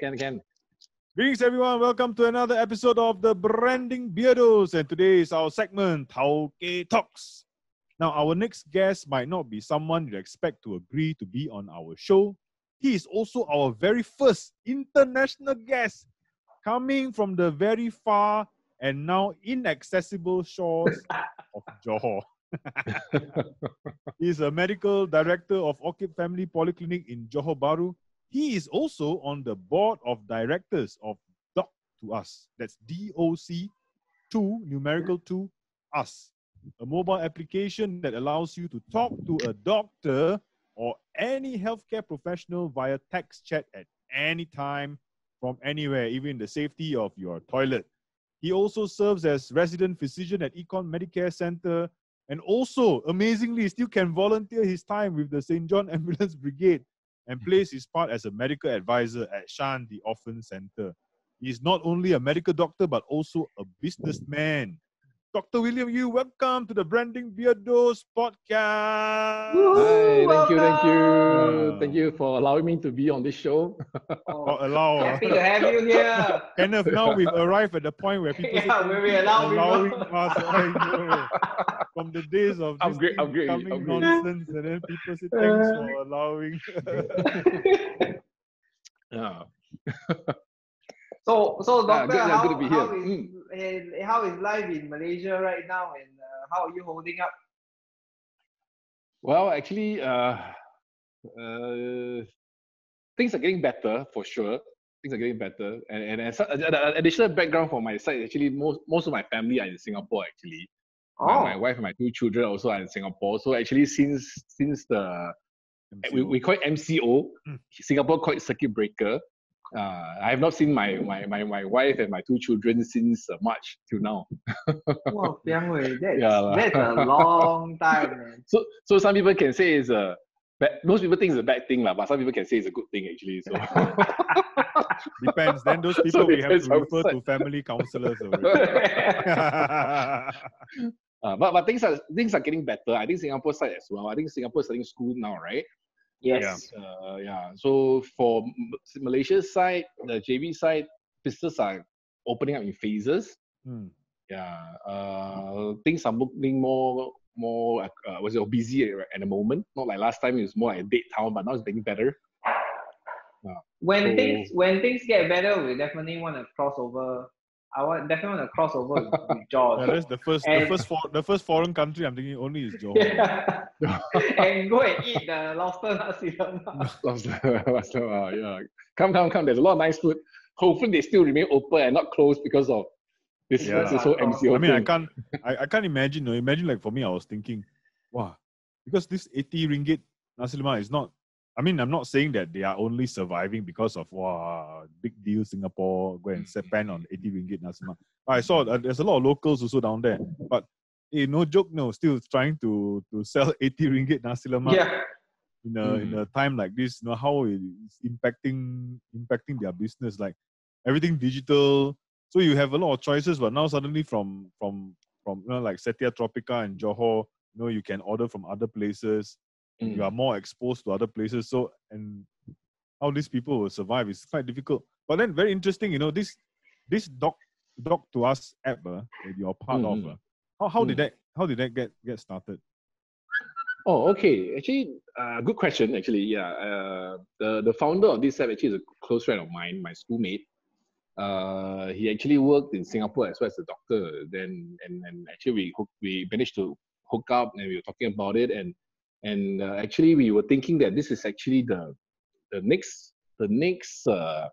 Can, can. Greetings, everyone. Welcome to another episode of the Branding Beardos. And today is our segment, Tao Ke Talks. Now, our next guest might not be someone you expect to agree to be on our show. He is also our very first international guest coming from the very far and now inaccessible shores of Johor. he is a medical director of Orchid Family Polyclinic in Johor Bahru. He is also on the board of directors of Doc to Us. That's D O C 2, numerical 2, Us, a mobile application that allows you to talk to a doctor or any healthcare professional via text chat at any time from anywhere, even in the safety of your toilet. He also serves as resident physician at Econ Medicare Center and also, amazingly, still can volunteer his time with the St. John Ambulance Brigade and plays his part as a medical advisor at Shan, the Orphan Center. He is not only a medical doctor, but also a businessman. Dr. William Yu, welcome to the Branding Beardos podcast. Hi, thank you, thank you. welcome. Thank you for allowing me to be on this show. Oh, allow. uh, Happy to have you here. Kenneth, now we've arrived at the point where people Yeah, say, where we allow allowing us know. from the days of this Upgrade, thing upgrade, becoming upgrade. nonsense, and then people say thanks for allowing. Yeah. So, so Yeah, doctor, good- yeah, how, good to be how here. is eh, how is life in Malaysia right now, and uh, how are you holding up? Well, actually, uh, uh, things are getting better for sure. Things are getting better, and and as, additional background for my side, actually, most most of my family are in Singapore. Actually, my, Oh, my wife and my two children also are in Singapore. So actually, since since the we, we call it MCO, Mm. Singapore called it circuit breaker. Uh, I have not seen my, my, my, my wife and my two children since uh, March till now. wow, that's, Yeah that's a long time, man. So so some people can say it's a bad, most people think it's a bad thing lah, but some people can say it's a good thing actually. So Depends. Then those So people we have to refer side. to family counselors uh, but but things are things are getting better. I think Singapore side as well. I think Singapore is starting school now, right? Yes. Uh, yeah. So for M- Malaysia's side, the JB side, business are opening up in phases. Hmm. Yeah. Uh, things are moving more more uh, was it busy at, at the moment. Not like last time. It was more like a date town, but now it's getting better. When So- things when things get better, we definitely want to cross over. I want definitely want to cross over with, with Jaws. Yeah, that's the first, the first, for, the first foreign country I'm thinking only is Johor. Yeah. and go and eat the lobster nasi lemak. Lobster, lobster, uh, yeah. Come, come, come. There's a lot of nice food. Hopefully, they still remain open and not closed because of this, Yeah. this whole MCO I mean, I can't, I, I can't imagine. No, imagine like for me, I was thinking, wow, because this 80 ringgit nasi lemak is not. I mean, I'm not saying that they are only surviving because of wow, big deal Singapore go and spend on 80 ringgit nasi lemak. I saw uh, there's a lot of locals also down there, but hey, no joke, no, still trying to to sell 80 ringgit nasi lemak Yeah. in a in Mm. a time like this, you know how it's impacting impacting their business, like everything digital. So you have a lot of choices, but now suddenly from from from you know like Setia Tropika and Johor, you know you can order from other places. You Mm. are more exposed to other places. So and how these people will survive is quite difficult. But then very interesting, you know this this doc doc to us app uh, that you're part of. Mm, Uh, how how did Mm. that how did that get get started? Oh, okay. Actually, uh, good question. Actually, yeah. Uh, the the founder of this app actually is a close friend of mine, my schoolmate. Uh, he actually worked in Singapore as well as a doctor. Then and, and actually we hook, we managed to hook up and we were talking about it and and uh, actually we were thinking that this is actually the the next the next uh,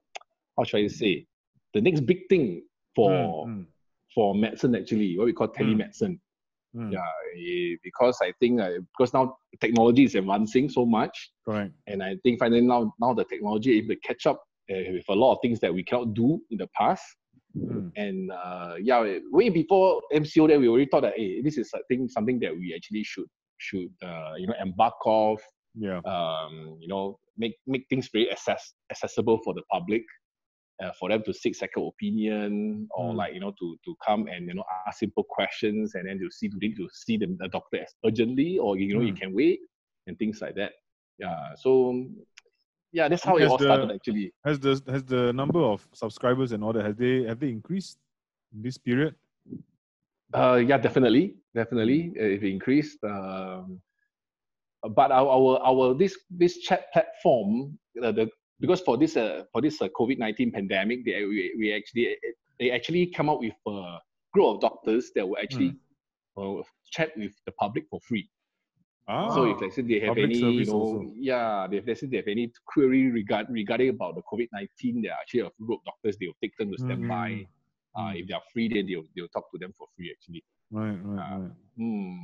how should I say the next big thing for Mm, for medicine actually what we call telemedicine. mm, Yeah, eh, because I think uh, because now technology is advancing so much, Correct. and I think finally now now the technology is able to catch up uh, with a lot of things that we cannot do in the past. Mm, And uh, yeah, way before MCO, then we already thought that hey, this is I think something that we actually should should uh, you know embark off. yeah. Um, you know, make make things very access accessible for the public. Uh, for them to seek second opinion or Mm. like you know to to come and you know ask simple questions and then to see to need to see the, the doctor as urgently or you know you Mm. can wait and things like that yeah so yeah, that's how it Has all started the- actually. Has the has the number of subscribers and all that have they have they increased in this period? Uh, yeah, definitely, definitely, uh, it increased. Um, but our, our our this this chat platform, uh, the because for this uh, for this uh, COVID nineteen pandemic, they we, we actually they actually come up with a group of doctors that will actually uh, chat with the public for free. Ah, So if let's say they have any, you know, also. yeah, if let's say they have any query regard, regarding about the COVID nineteen, there are actually a group of doctors. They will take them to stand by. Mm, Uh, mm. if they are free, then they'll they'll talk to them for free. Actually, right, right, uh, right. hmm.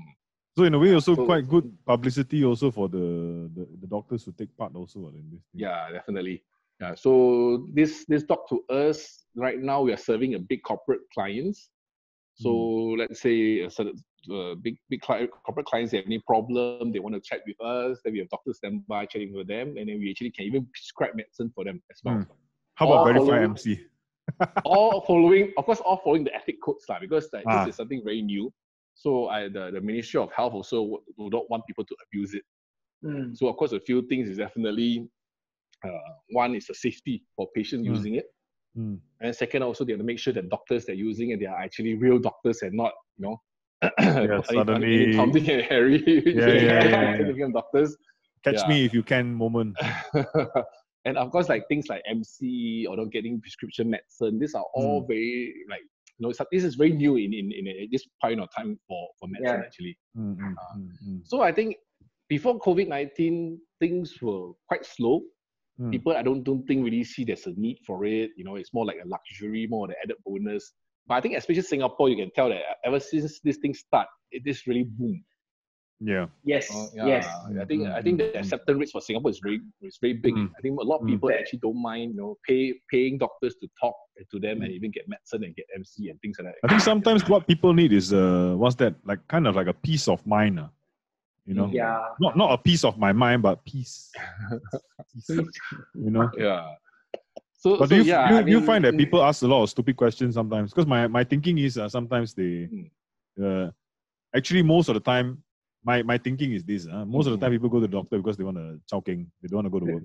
So in a way, also so- quite good publicity also for the, the the doctors who take part also in this. Thing. Yeah, definitely. Yeah. So this this DOC2US right now, we are serving a big corporate clients. So let's say a certain uh, big big client, corporate clients they have any problem, they want to chat with us. Then we have doctors stand by chatting with them, and then we actually can even prescribe medicine for them as well. Hmm. How about verify MC? All following, of course, all following the ethic codes lah, because like, Ah. this is something very new. So I, the, the Ministry of Health also would, would not want people to abuse it. Mm. So of course, a few things is definitely uh, one is the safety for patients Mm. using it, Mm. and second also they have to make sure that doctors they're using it they are actually real doctors and not you know any- suddenly- any Tom, Dick, and Harry Yeah, yeah, yeah, yeah. become doctors. Catch Yeah. me if you can moment. and of course, like things like MC or not getting prescription medicine, these are all very like you know, this is very new in in, in a- this point of time for for medicine Yeah. actually. Mm, mm, Ah. mm, mm, So I think before COVID nineteen, things were quite slow. mm. People, I don't don't think really see there's a need for it. You know, it's more like a luxury, more the added bonus. But I think especially Singapore, you can tell that ever since this thing start, it is really boom. Yeah. Yes. Uh, yeah, Yes. I think I Mm, think mm, the mm. acceptance rates for Singapore is very is very big. Mm. I think a lot of Mm. people actually don't mind, you know, pay paying doctors to talk to them Mm. and even get medicine and get MC and things like that. I think sometimes what people need is uh what's that like kind of like a peace of mind. Uh, you know? Mm. Yeah. Not not a piece of my mind, but peace. Peace, you know? Yeah. So, But so do you, yeah, you, I do you find that mm, people ask a lot of stupid questions sometimes? Because my, my thinking is uh, sometimes they, Mm. uh, actually most of the time, my, my thinking is this. Uh, most of the Mm. time people go to the doctor because they want to chowking. They don't want to go to work.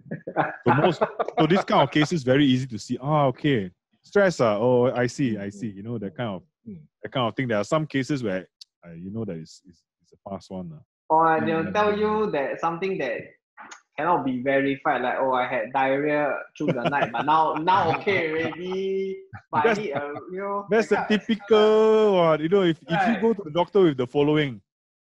so most, so this kind of cases very easy to see. Ah, okay. Stress. Uh, oh, I see. I Mm. see. You know, that kind of, Mm. that kind of thing. There are some cases where, uh, you know, that is, is, is a fast one. Uh. Or they'll Mm. tell you that something that cannot be verified, like oh I had diarrhea through the night, but now now okay already. But That's- I need a you know. That's that the typical one. You know, if, if you go to the doctor with the following,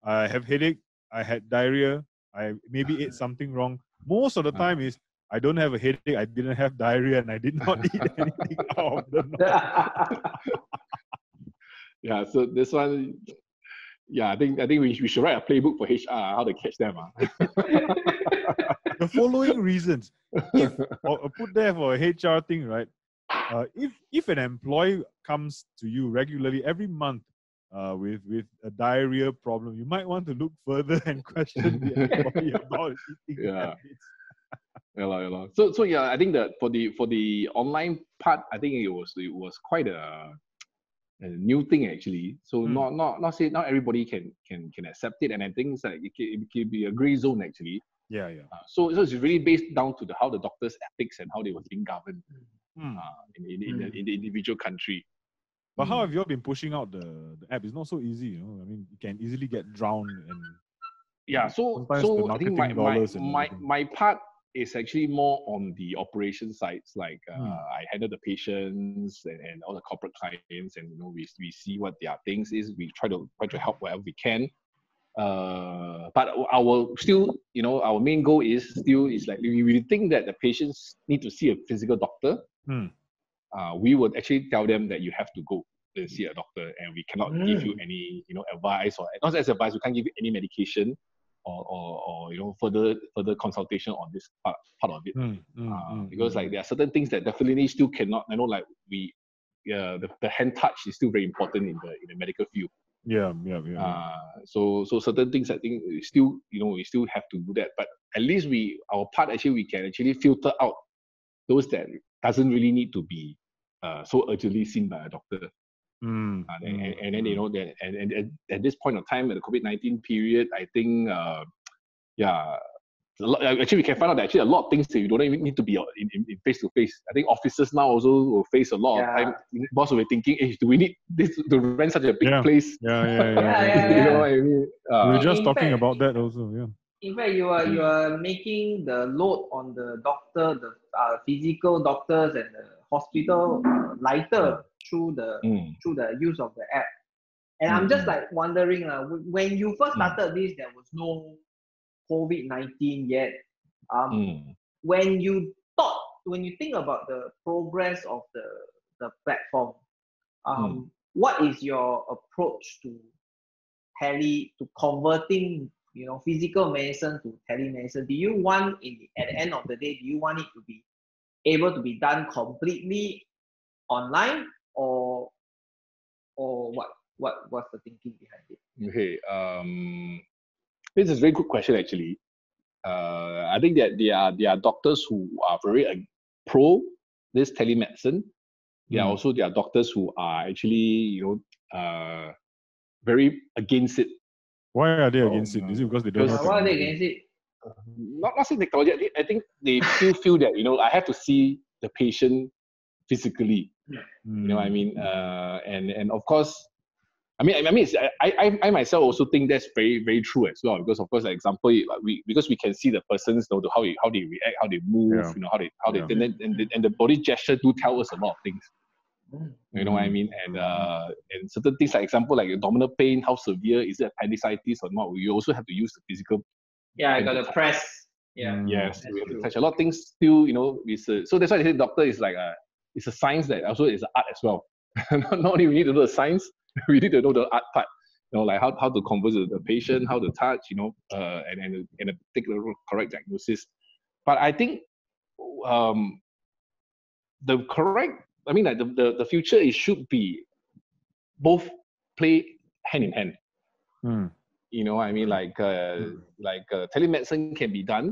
I have headache, I had diarrhea, I maybe ate something wrong. Most of the Ah. time is I don't have a headache, I didn't have diarrhea, and I did not eat anything out of the norm. yeah. So this one, yeah, I think I think we, we should write a playbook for HR how to catch them. ah. The following reasons. If or put there for a HR thing, right? Uh, if if an employee comes to you regularly every month uh, with with a diarrhea problem, you might want to look further and question the employee about eating Yeah. habits. Yeah, lah, yeah, lah. So so yeah, I think that for the for the online part, I think it was it was quite a, a new thing actually. So Hmm. not not not say not everybody can can can accept it, and I think it's like it can, it can be a gray zone actually. Yeah, yeah. Uh, so so it's really based down to the how the doctors' ethics and how they were being governed Hmm. uh, in, in, in, the, in the individual country. But how Mm. have you all been pushing out the, the app? It's not so easy, you know. I mean, you can easily get drowned and yeah so so i think my my, my, my part is actually more on the operation sides like uh, Hmm. i handle the patients and, and all the corporate clients and you know we, we see what their things is we try to try to help wherever we can uh, but our still you know our main goal is still is like we, we think that the patients need to see a physical doctor Hmm. Uh, we would actually tell them that you have to go and see a doctor and we cannot give you Mm. any you know advice or not as advice we can't give you any medication or, or, or you know further further consultation on this part, part of it Mm, mm, uh, mm, because mm, like there are certain things that definitely still cannot I know like we yeah the, the hand touch is still very important in the in the medical field yeah, yeah, yeah. uh, so so certain things I think we still you know we still have to do that but at least we our part actually we can actually filter out those that doesn't really need to be uh, so urgently seen by a doctor Mm, uh, and, mm, and, and then you mm. know that and, and, and at this point of time at the COVID nineteen period, I think uh, yeah, a lot, uh, actually, we can find out that actually a lot of things that you don't even need to be in, in, in face-to-face. I think offices now also will face a lot Yeah. of time. Boss will be thinking, hey, do we need this to rent such a big Yeah. place? Yeah, yeah, Yeah, yeah. yeah, you know what I mean? We Uh, were just talking fact- about that also. Yeah. In fact, you are you are making the load on the doctor, the uh, physical doctors and the hospital uh, lighter through the mm, through the use of the app. And I'm just Mm. like wondering, uh, when you first Mm. started this, there was no COVID nineteen yet. Um, mm, when you thought, when you think about the progress of the the platform, um, what is your approach to tele to converting, you know, physical medicine to telemedicine? Do you want, in the, at the end of the day, do you want it to be able to be done completely online, or or what? What what's the thinking behind it? Okay. Um, this is a very good question, actually. Uh, I think that there are there are doctors who are very uh, pro this telemedicine. There are Mm. also there are doctors who are actually you know uh, very against it. Why are they Oh, against it? no. It because they don't Because- know? Why are they against it? Not not saying technology. I think, I think they still feel that you know I have to see the patient physically. You know what I mean? Uh, and and of course, I mean, I mean, it's, I, I, I myself also think that's very, very true as well. Because of course, like example, like, we because we can see the persons, you know, how they, how they react, how they move, Yeah. you know, how they, how they, Yeah. and, then, and, the, and the body gesture do tell us a lot of things. You know what I mean? And uh, and certain things, like example, like abdominal pain, how severe is it appendicitis or not? You also have to use the physical Yeah, I got the to press. Yeah. Mm. Yes, that's we have to touch a lot of things. Still, you know, it's a, so that's why I say doctor is like a it's a science that also is an art as well. not, not only we need to know the science, we need to know the art part. You know, like how, how to converse with the patient, how to touch, you know, uh, and and and take the correct diagnosis. But I think um, the correct, I mean, like the, the the future it should be both play hand in hand Mm. You know i mean? Like uh, like uh, telemedicine can be done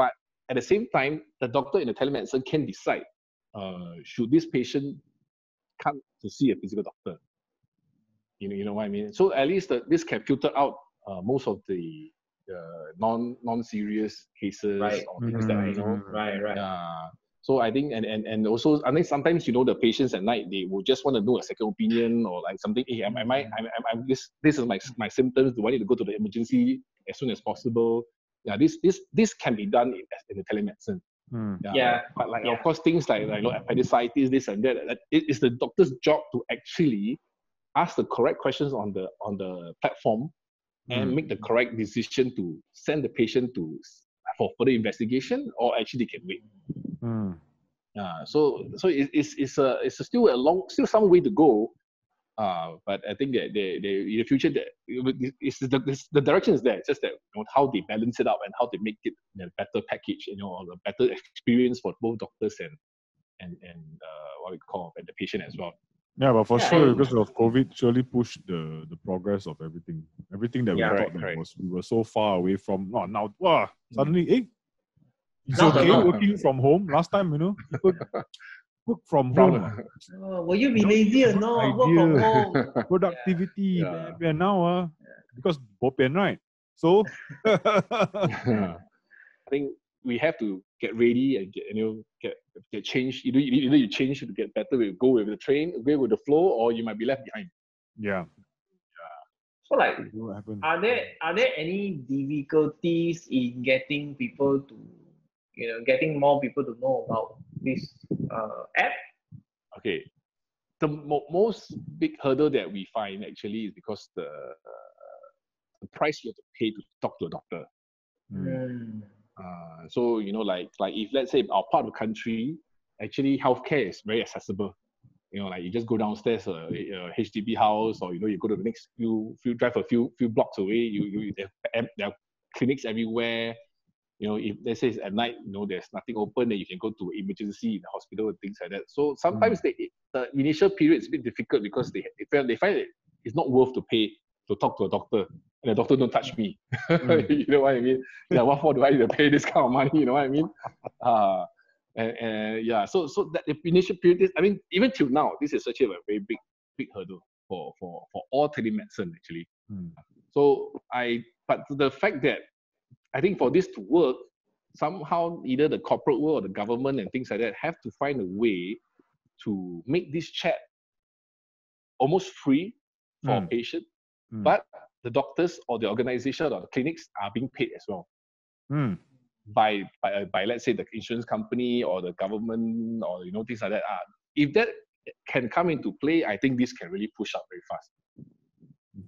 but at the same time the doctor in the telemedicine can decide uh, should this patient come to see a physical doctor? You know you know what i mean? So at least the, this can filter out uh, most of the uh, non non serious cases Right. or things that you know. Right, right. uh, so I think and, and and also I think sometimes you know the patients at night they will just want to know a second opinion or like something. Hey, am, am I am, am, am this this is my my symptoms. Do I need to go to the emergency as soon as possible? Yeah, this this this can be done in, in the telemedicine. Mm. Yeah, But like yeah. of course things like like you know, appendicitis, this and that. that it is the doctor's job to actually ask the correct questions on the on the platform and Mm. make the correct decision to send the patient to s- for further investigation or actually they can wait. Mm. Uh, so so it, it's it's a it's a still a long still some way to go. Uh, but I think that they, they in the future that it's the, this, the direction is there. It's just that you know, how they balance it out and how they make it a better package, you know, or a better experience for both doctors and and and uh, what we call and the patient as well. Yeah, but for Yeah, sure, and- because of COVID, surely pushed the the progress of everything. Everything that we Yeah. thought Correct, that correct. was we were so far away from. No, now, wow, suddenly, eh, it's Now- okay now- working from home. Last time, you know, people work from From- home. Oh, will you be No lazy or no? Work from home. Productivity, Yeah. yeah. now, uh, because bopian, right? So, I think we have to get ready and get you know get get changed. Either you, either you change to get better, we go with the train, go with the flow, or you might be left behind. yeah, So like, see what happens. are there are there any difficulties in getting people to, you know, getting more people to know about this uh, app? Okay. The mo- most big hurdle that we find actually is because the uh, the price you have to pay to talk to a doctor. Mm. Uh, so you know, like like if let's say our part of the country, actually healthcare is very accessible. You know, like you just go downstairs a, a HDB house, or you know, you go to the next few few drive a few few blocks away. You you there, are- clinics everywhere. You know, if let's say it's at night, you know, there's nothing open, then you can go to emergency in the hospital and things like that. So sometimes they, the initial period is a bit difficult because they they find they find it it's not worth to pay to talk to a doctor, the doctor don't touch me. Mm. you know what I mean? Yeah, what for do I need to pay this kind of money? You know what I mean? Uh, and, and yeah, so so that the initial period, is, I mean, even till now, this is actually a very big big hurdle for for for all telemedicine actually. Mm. So I, but the fact that I think for this to work, somehow either the corporate world or the government and things like that have to find a way to make this chat almost free for Mm. a patient, Mm. but the doctors or the organization or the clinics are being paid as well Mm. by by by let's say the insurance company or the government or you know things like that. Uh, if that can come into play, I think this can really push up very fast.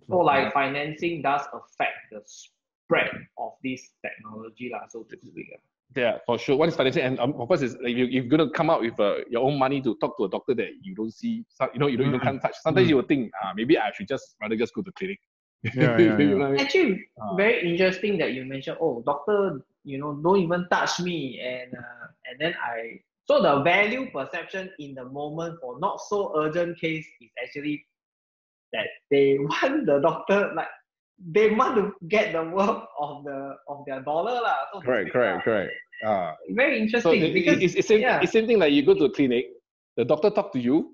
So like financing does affect the spread of this technology, lah, so to speak. ah. Yeah, for sure. One is financing, and um, of course, is like you, you're going to come out with uh, your own money to talk to a doctor that you don't see, you know, you don't, you Mm. can't touch. Sometimes Mm. you will think, ah, maybe I should just rather just go to clinic. Yeah, yeah, yeah. know what I mean? Actually, Ah. very interesting that you mentioned, oh, doctor, you know, don't even touch me, and uh, and then I. So the value perception in the moment for not so urgent case is actually that they want the doctor like they want to get the worth of the of their dollar lah. So Correct, correct, lah. correct. Ah, Very so interesting it, because it's, it's, same, yeah. it's same thing like you go to a clinic, the doctor talk to you,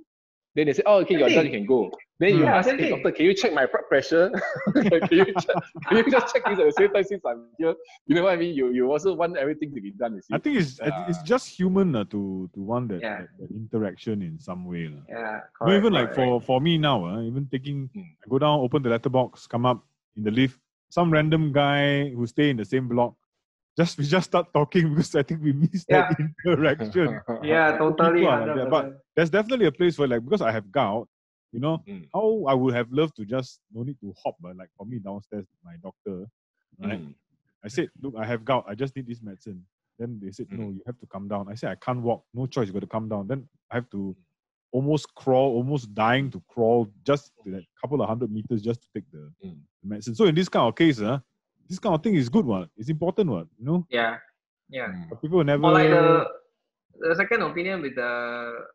then they say, oh, okay, Same you're done, you can go. Then you. Yeah, ask, same hey, doctor, can you check my blood pressure? can, you check, can you just check this at the same time since I'm here? You know what I mean? You you also want everything to be done, you see. I think it's I think it's just human uh, to to want that, Yeah. that, that interaction in some way. lah. yeah, No, correct, even like correct. for for me now, uh, even taking Mm. I go down, open the letterbox, come up in the lift, some random guy who stay in the same block, just we just start talking because I think we miss that interaction. yeah, totally, people are like hundred that, but- There's definitely a place for like because I have gout, you know, Mm. how I would have loved to just no need to hop, but like for me downstairs, my doctor, right? Mm. I said, look, I have gout. I just need this medicine. Then they said, no, Mm. you have to come down. I said, I can't walk. No choice. You got to come down. Then I have to almost crawl, almost dying to crawl just that couple of hundred meters just to take the, Mm. the medicine. So in this kind of case, uh, this kind of thing is good one. It's important one, you know. Yeah, yeah. Mm. But people never. Or like the the second opinion with the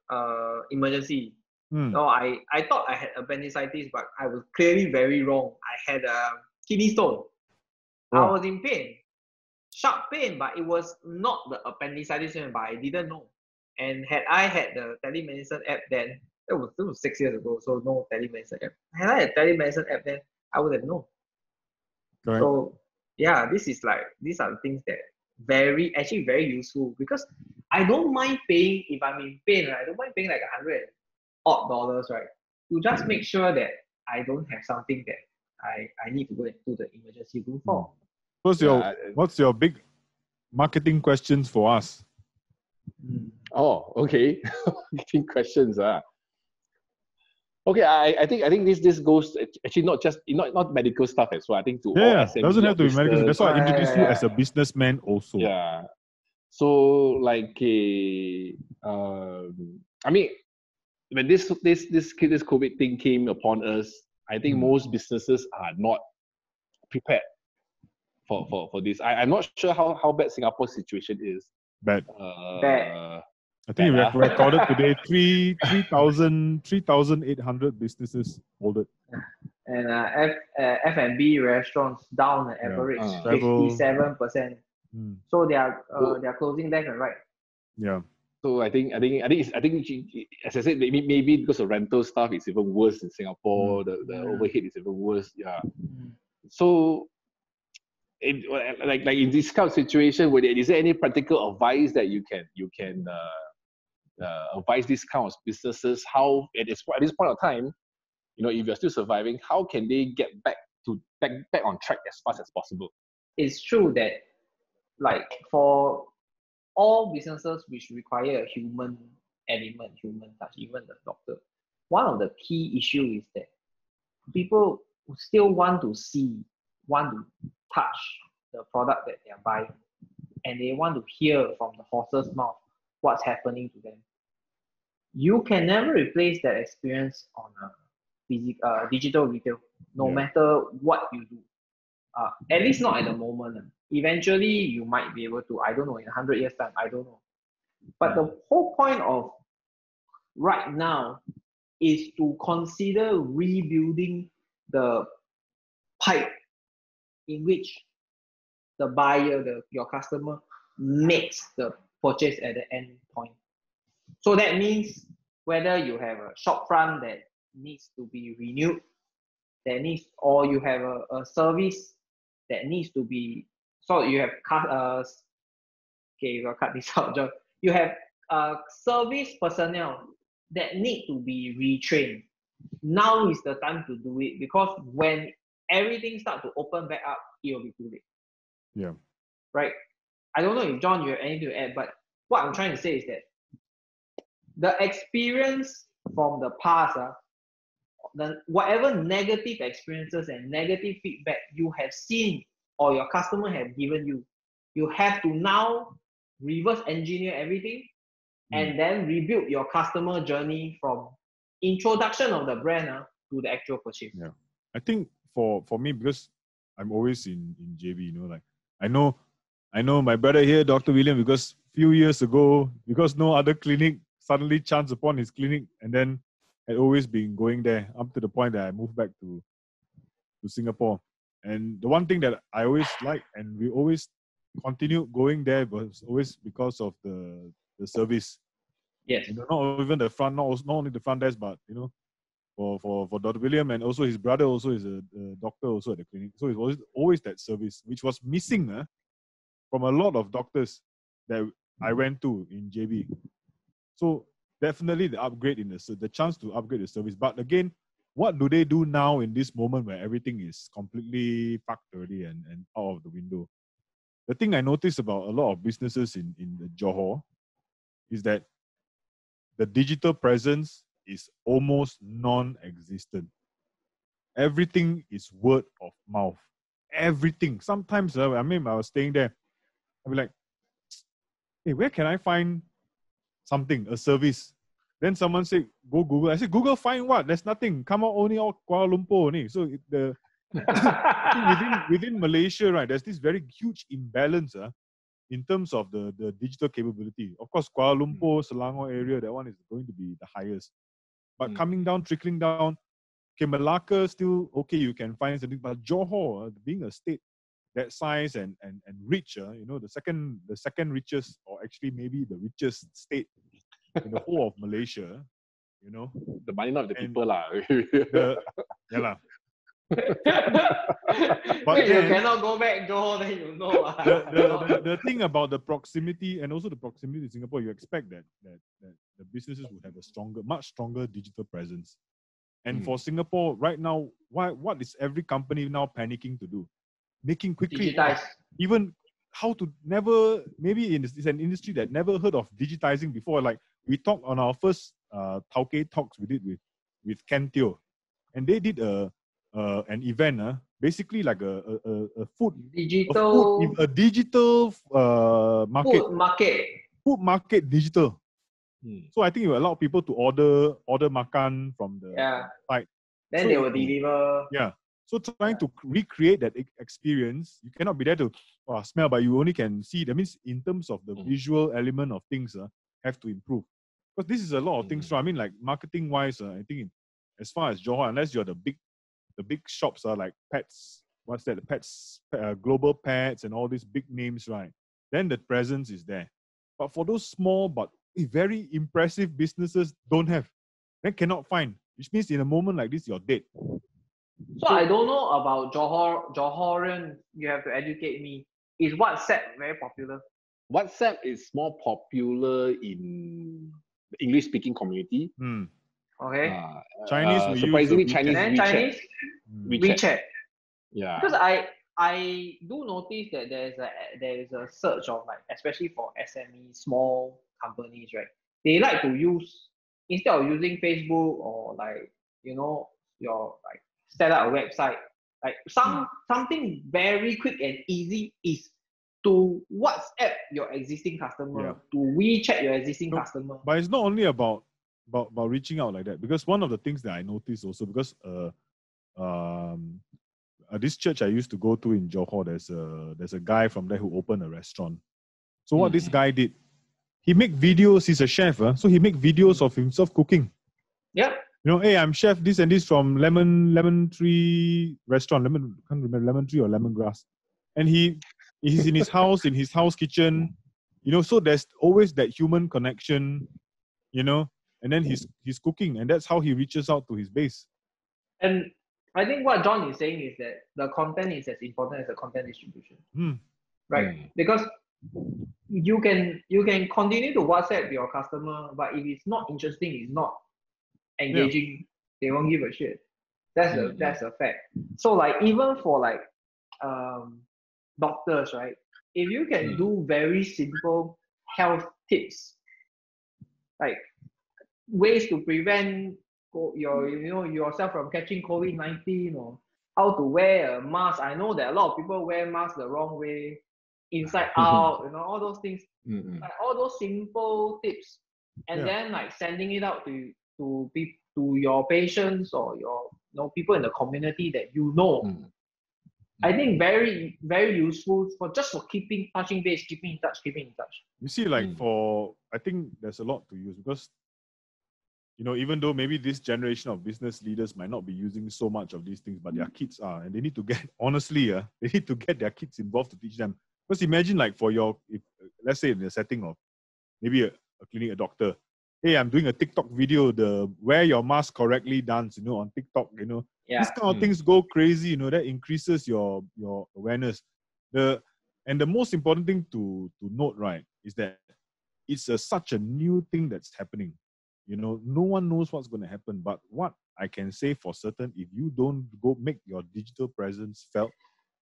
uh emergency. Hmm, No, I I thought I had appendicitis, but I was clearly very wrong. I had a kidney stone. I Oh. was in pain, sharp pain, but it was not the appendicitis, but I didn't know. And had I had the telemedicine app then, that was, that was six years ago, so no telemedicine app. Had I had telemedicine app then, I would have known. correct. So yeah, this is like these are the things that very actually very useful because I don't mind paying if I'm in pain, right? I don't mind paying like a hundred odd dollars, right? To just make sure that I don't have something that I, I need to go into the emergency room for. what's your Yeah, What's your big marketing questions for us? Mm. Oh, okay. Getting questions. Ah. Okay, I, I think I think this this goes actually not just not not medical stuff as well. I think to all Yeah, SME doesn't have to be medical. business, That's why I Yeah, introduced yeah, you as a businessman also. Yeah. So like a um, I mean, when this this this this COVID thing came upon us, I think Mm. most businesses are not prepared for for for this. I, I'm not sure how how bad Singapore's situation is. Bad. Uh, Bad. I think we have recorded today three 3,000 3,800 businesses folded. And uh, F uh, F&B restaurants down an average Ah. Travel. fifty-seven percent. Mm, So they are uh, they are closing left and right. yeah. So I think I think I think it's, I think as I said maybe maybe because of rental stuff is even worse in Singapore. The the Mm. overhead is even worse. Yeah. So, it, like like in this kind of situation, would is there any practical advice that you can you can uh, uh, advise these kind of businesses how at this at this point of time, you know, if you're still surviving, how can they get back to back back on track as fast as possible? it's true that like for all businesses which require a human element, human touch, even the doctor, one of the key issue is that people still want to see, want to touch the product that they are buying, and they want to hear from the horse's mouth what's happening to them. You can never replace that experience on a physical, uh, digital retail, no Yeah. matter what you do uh, at least not at the moment. Eventually, you might be able to. I don't know in hundred years time. I don't know. But the whole point of right now is to consider rebuilding the pipe in which the buyer, the your customer, makes the purchase at the end point. So that means whether you have a shop front that needs to be renewed, that needs, or you have a, a service that needs to be so you have cut uh okay we'll cut this out John. you have uh service personnel that need to be retrained now is the time to do it because when everything start to open back up it will be too late Yeah. right i don't know if john you have anything to add but what i'm trying to say is that the experience from the past ah, the whatever negative experiences and negative feedback you have seen or your customer have given you, you have to now reverse engineer everything and then rebuild your customer journey from introduction of the brand ah, to the actual purchase. Yeah. I think for for me because I'm always in in JB, you know, like I know I know my brother here, Dr. William, because few years ago, because no other clinic suddenly chanced upon his clinic, and then had always been going there up to the point that I moved back to to Singapore. And the one thing that I always like, and we always continued going there, was always because of the the service. Yes. You know, not even the front, not, not only the front desk, but you know, for for for Dr. William and also his brother also is a, a doctor also at the clinic. So it was always that service which was missing uh, from a lot of doctors that I went to in JB. So definitely the upgrade in the the chance to upgrade the service. But again, what do they do now in this moment where everything is completely fucked already and, and out of the window? The thing I noticed about a lot of businesses in, in the Johor is that the digital presence is almost non-existent. Everything is word of mouth. Everything. Sometimes, uh, I mean, I was staying there. I'd be like, "Hey, where can I find something, a service?" Then someone said, "Go Google." I said, "Google, find what? There's nothing. Come out only all Kuala Lumpur only." So it- the within within Malaysia, right, there's this very huge imbalance, uh, in terms of the the digital capability. Of course, Kuala Lumpur, Selangor area, that one is going to be the highest. But Mm. coming down, trickling down, okay, Malacca still okay, you can find something. But Johor, uh, being a state that size and and and rich, uh, you know, the second the second richest, or actually maybe the richest state in the whole of Malaysia, you know, the money not the And people lah. the yeah lah. But Wait, you cannot go back Johor, then you know. ah. the, the, the, the thing about the proximity and also the proximity to Singapore, you expect that, that, that the businesses would have a stronger, much stronger digital presence. And Mm. for Singapore, right now, why, what is every company now panicking to do? Making quickly, Digitize. even how to never, maybe in this, it's an industry that never heard of digitizing before. Like we talked on our first uh, Towkay talks we did with, with Ken Teo, and they did a, uh, an event, uh, basically like a, a, a, a food a, Digital food, a digital uh, market, food market. food market digital. Hmm. So I think it will allow people to order order makan from the Yeah. Right. Then So- they will deliver. yeah. So trying to recreate that experience, you cannot be there to uh, smell, but you only can see. That means in terms of the Mm. visual element of things, uh, have to improve. Because this is a lot of things. Mm. So I mean, like marketing wise, uh, I think in, as far as Johor, unless you're the big, the big shops are like pets. What's that? The pets, uh, global pets, and all these big names, right? Then the presence is there. But for those small but very impressive businesses, don't have. Then cannot find. Which means in a moment like this, you're dead. So I don't know about Johor Johorian. You have to educate me. Is WhatsApp very popular? WhatsApp is more popular in the English speaking community. Hmm. Okay. Uh, Chinese uh, will use surprisingly, Chinese then WeChat. Chinese Hmm. WeChat. WeChat. Yeah. Because I I do notice that there is a there is a surge of like especially for SME small companies, right? They like to use instead of using Facebook or like you know your like set up a website, like some something very quick and easy is to WhatsApp your existing customer, Yeah. to WeChat your existing No, customer. But it's not only about about about reaching out like that because one of the things that I noticed also because uh um uh, this church I used to go to in Johor there's a there's a guy from there who opened a restaurant. So what this Mhm. guy did, he make videos. He's a chef, uh, so he make videos of himself cooking. Yep. You know, hey, I'm chef this and this from Lemon Lemon Tree Restaurant. Lemon can't remember Lemon Tree or Lemongrass, and he he's in his house in his house kitchen. You know, so there's always that human connection. You know, and then he's he's cooking, and that's how he reaches out to his base. And I think what John is saying is that the content is as important as the content distribution. Hmm. right? Mm. Because you can you can continue to WhatsApp your customer, but if it's not interesting, it's not engaging, they won't give a shit. That's a Mm. that's a fact. So like even for like um doctors, right? If you can Mm. do very simple health tips, like ways to prevent your you know yourself from catching COVID nineteen or how to wear a mask. I know that a lot of people wear masks the wrong way, inside out, you know, all those things Mm-mm. like all those simple tips and Yeah. then like sending it out to to be to your patients or your you know people in the community that you know Mm. i think very very useful for just for keeping touching base keeping in touch keeping in touch You see, like Mm. for I think there's a lot to use because you know, even though maybe this generation of business leaders might not be using so much of these things, but their kids are, and they need to get honestly, uh, they need to get their kids involved to teach them. Because imagine like for your if let's say in the setting of maybe a, a clinic, a doctor, hey, I'm doing a TikTok video, the wear your mask correctly dance, you know, on TikTok, you know, yeah. These kind of Mm. things go crazy you know that increases your your awareness. The and the most important thing to to note right is that it's a, such a new thing that's happening. You know no one knows what's going to happen but what i can say for certain if you don't go make your digital presence felt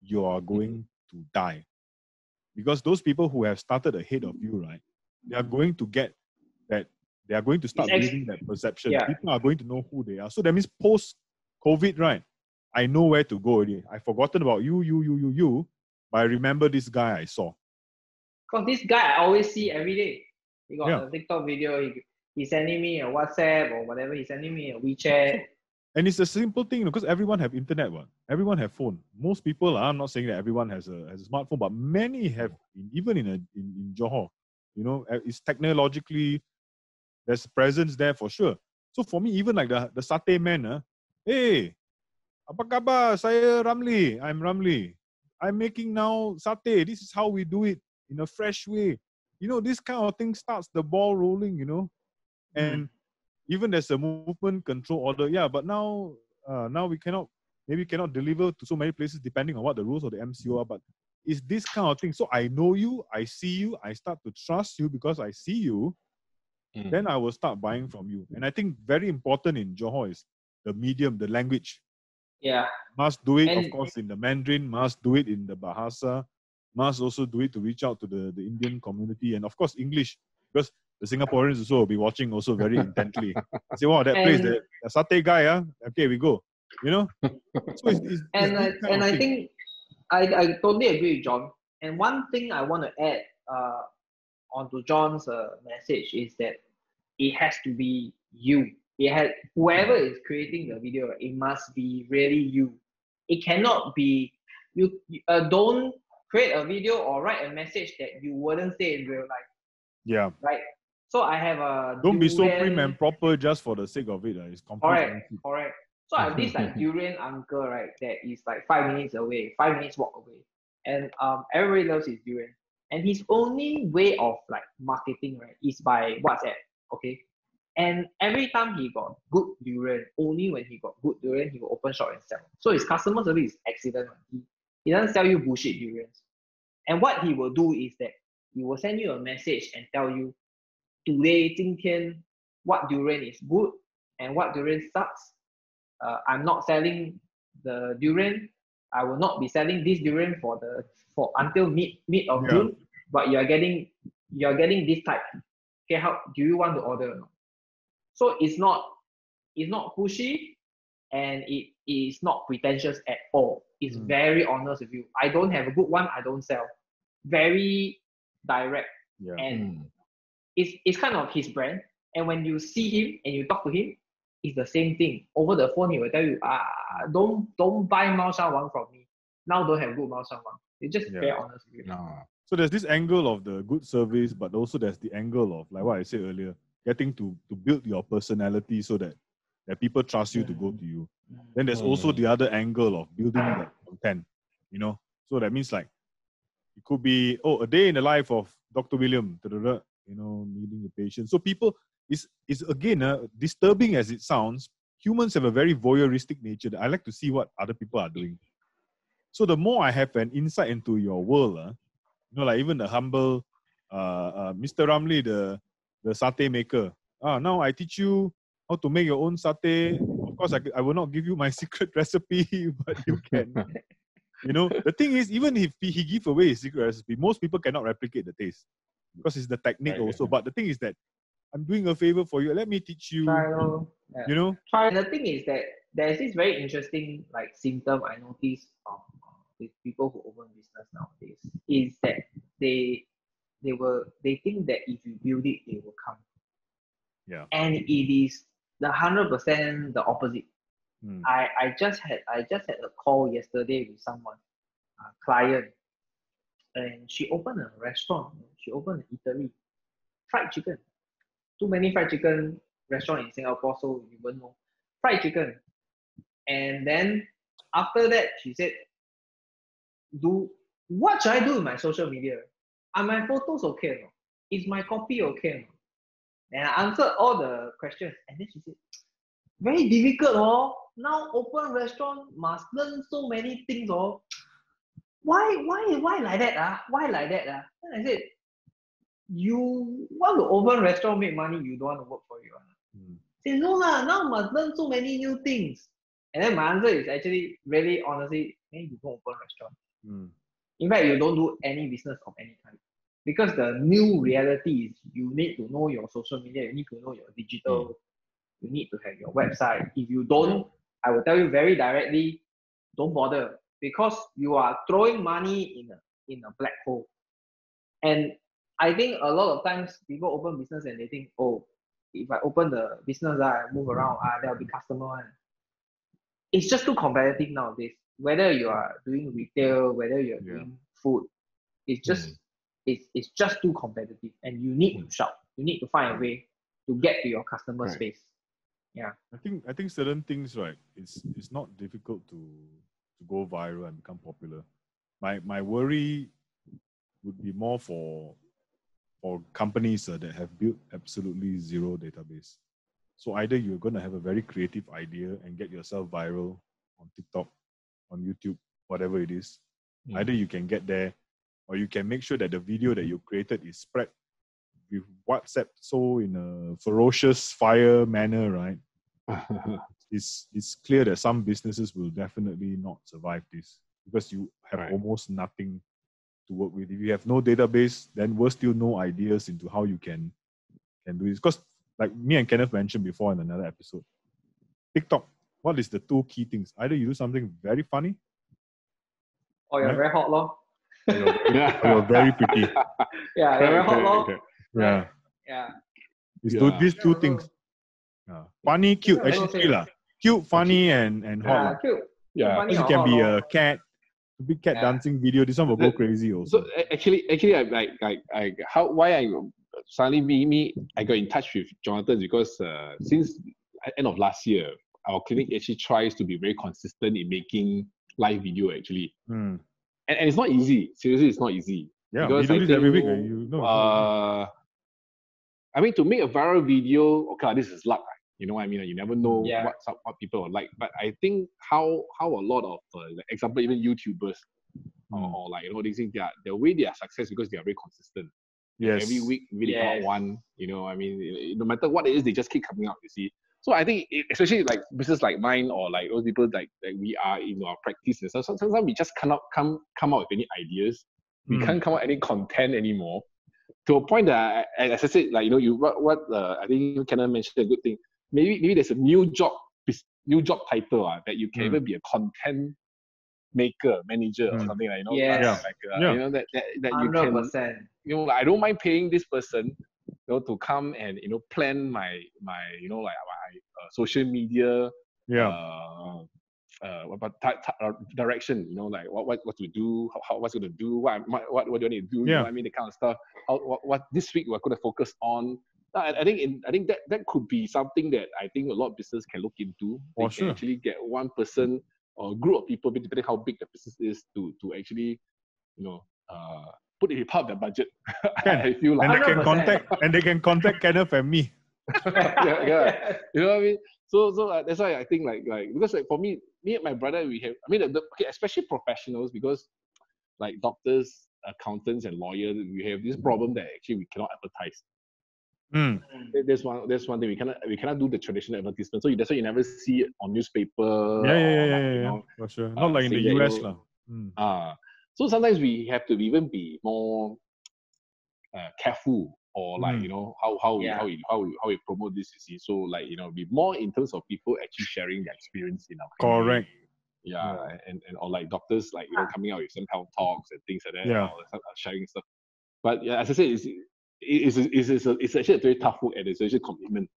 you are going to die. Because those people who have started ahead of you right they are going to get that they are going to start building that perception Yeah. people are going to know who they are so that means post COVID, right? I know where to go already. I've forgotten about you, you, you, you, you, but I remember this guy I saw. because this guy i always see every day he got Yeah. a tiktok video he, he's sending me a whatsapp or whatever he's sending me a wechat And it's a simple thing because everyone have internet, one. Everyone have phone. Most people, I'm not saying that everyone has a has a smartphone, but many have, even in a in, in Johor, you know, uh, it's technologically there's presence there for sure. So for me, even like the the satay man, uh, hey, apa khabar? Saya Ramli. I'm Ramli. I'm making now satay. This is how we do it in a fresh way. You know, this kind of thing starts the ball rolling. You know, and even there's a movement control order. Yeah, but now uh, now we cannot maybe cannot deliver to so many places depending on what the rules of the MCO are. But it's this kind of thing. So I know you, I see you, I start to trust you because I see you. Mm. Then I will start buying from you. And I think very important in Johor is the medium, the language. yeah Must do it, of course, in the Mandarin. Must do it in the Bahasa. Must also do it to reach out to the, the Indian community, and of course English, because the Singaporeans also will be watching also very intently. Say, "Wow, that place, And- the, the satay guy, ah, okay, we go." You know. So it's, it's, it's and I, and I thing. think I, I totally agree with John. And one thing I want to add uh, onto John's uh, message is that it has to be you. It has whoever is creating the video, it must be really you. It cannot be you. Uh, don't create a video or write a message that you wouldn't say in real life, yeah. right? So I have a Don't be so prim and proper just for the sake of it. ah. It's Correct, correct. So I have this like durian uncle, right? That is like five minutes away, five minutes walk away, and um, everybody loves his durian. And his only way of like marketing, right, is by WhatsApp. Okay, and every time he got good durian, only when he got good durian, he will open shop and sell. So his customer service is excellent. He, he doesn't sell you bullshit durians. And what he will do is that he will send you a message and tell you, today, 今天, what durian is good and what durian sucks. Uh, I'm not selling the durian. I will not be selling this durian for the for until mid mid of Yeah. June. But you are getting you are getting this type. Okay, how do you want to order? or not? So it's not it's not pushy, and it is not pretentious at all. It's Mm. very honest with you. I don't have a good one. I don't sell. Very direct Yeah. and Mm. it's it's kind of his brand. And when you see him and you talk to him, it's the same thing. Over the phone, he will tell you, ah, don't don't buy Mao Shan Wang from me. Now don't have good Mao Shan Wang. It's just Yeah. with you. So there's this angle of the good service, but also there's the angle of like what I said earlier, getting to to build your personality so that that people trust you to go to you. Then there's also the other angle of building that content, you know. So that means like it could be oh a day in the life of Dr. William, you know, meeting the patient. So people is is again uh, disturbing as it sounds. Humans have a very voyeuristic nature. That I like to see what other people are doing. So the more I have an insight into your world, uh, You know, like even the humble uh, uh, Mr. Ramli, the the satay maker. Ah, now I teach you how to make your own satay. Of course, I, I will not give you my secret recipe, but you can. you know, the thing is, even if he, he give away his secret recipe, most people cannot replicate the taste because it's the technique Right, also. But the thing is that I'm doing a favor for you. Let me teach you. Try. Yeah. You know, Try. The thing is that there's this very interesting like symptom I noticed um, with people who open business nowadays is that they they will they think that if you build it, they will come. Yeah. And it is the hundred percent the opposite. Mm. I, I just had I just had a call yesterday with someone, a client, and she opened a restaurant. She opened an eatery, fried chicken. Too many fried chicken restaurant in Singapore, so you won't know. Fried chicken, and then after that, she said, "Do what should I do with my social media? Are my photos okay or not? Is my copy okay or not?" And I answered all the questions, and then she said, very difficult, oh. Now open restaurant must learn so many things, oh. Why, why, why like that, ah? Why like that, ah? Then I said, you want to open restaurant make money, you don't want to work for you, ah. Mm. Say no lah, now must learn so many new things. And then my answer is actually really honestly, then you don't open restaurant. Mm. In fact, you don't do any business of any kind. Because the new reality is you need to know your social media, you need to know your digital, you need to have your website. If you don't, I will tell you very directly, don't bother because you are throwing money in a in a black hole. And I think a lot of times people open business and they think, oh, if I open the business, ah, I move around, ah, there'll be customer. It's just too competitive nowadays. Whether you are doing retail, whether you're Yeah. doing food, it's just it's, it's just too competitive and you need to shout. You need to find a way to get to your customer Right. space. Yeah. I think I think certain things right. It's it's not difficult to to go viral and become popular. My my worry would be more for for companies uh, that have built absolutely zero database. So either you're going to have a very creative idea and get yourself viral on TikTok, on YouTube, whatever it is. Mm. Either you can get there, or you can make sure that the video that you created is spread with WhatsApp so in a ferocious fire manner, right? it's it's clear that some businesses will definitely not survive this because you have Right. almost nothing to work with. If you have no database, then we're still no ideas into how you can can do this. Because like me and Kenneth mentioned before in another episode, TikTok. What is the two key things? Either you do something very funny, Or you're Right. very hot, lor. you're, yeah. you're very pretty. Yeah, you're very hot, Correct, lor. correct, Yeah, Yeah. it's Yeah. do- these two things. Yeah. Funny, cute. Yeah, Actually, okay. three lah. Cute, funny, and and hot. Yeah, lah. cute. yeah. Funny it can hot, be lor. a cat, big cat Yeah. dancing video. This one will go crazy also. So actually, actually, I like, like, I how why I suddenly me, me I got in touch with Jonathan because uh, since end of last year, our clinic actually tries to be very consistent in making live video actually, Hmm. and, and it's not easy. Seriously, it's not easy. Yeah, Because we I do this every week. think, uh, You know. Uh, I mean, to make a viral video, okay, this is luck. right? You know what I mean? You never know Yeah. what what people are like. But I think how how a lot of, uh, like example, even YouTubers or, Mm. or like you know these things, they are the way they are success because they are very consistent. yes. Every week, really come out Yes. one. You know, I mean, eh, no matter what it is, they just keep coming out. You see. So I think, especially like business like mine or like those people like like we are in our practice and stuff. so- Sometimes we just cannot come come out with any ideas. We Mm. can't come out any content anymore. To a point that, I, as I said, like you know, you what what uh, I think Kenneth mentioned a good thing. Maybe maybe there's a new job bus- new job title uh, that you can Mm. even be a content maker, manager or Mm. something like you know, Yes. like, like, uh, Yeah. you know that that, that you Hundred can you know, like I don't mind paying this person, you know, to come and you know plan my my you know like my uh, social media Yeah. uh, uh, what about ti- uh, direction, you know, like what what what to do, how, how what's going to do, what, what what do I need to do, you know Yeah. I mean, the kind of stuff. How what, what this week we're going to focus on. I, I think in, I think that that could be something that I think a lot of business can look into. They For can actually get one person or a group of people, depending how big the business is, to to actually, you know, uh, put it in part of their budget. Can. I feel like and they can 100%. contact and they can contact Kenneth and me. yeah, yeah. You know what I mean? So, so uh, that's why I think like like because like for me, me and my brother, we have. I mean, the, the, okay, especially professionals because like doctors, accountants and lawyers, we have this problem that actually we cannot advertise. Mm. That- That's one. That's one thing we cannot we cannot do the traditional advertisement. So you- that's why you never see it on newspaper. Yeah, yeah, or yeah, like, yeah, you yeah, for sure. uh, Not like in the saying you US know, lah. Mm. Ah, so sometimes we have to even be more uh, careful or like Mm. you know how how we how we how we, how we promote this. You see, so like you know, be more in terms of people actually sharing their experience in our Correct. community. Yeah, and, and or like doctors like you know coming out with some health talks and things like that. Yeah. uh, sharing stuff. But yeah, as I said, it's it's it's, it's, a, it's actually a very tough work and it's actually a commitment.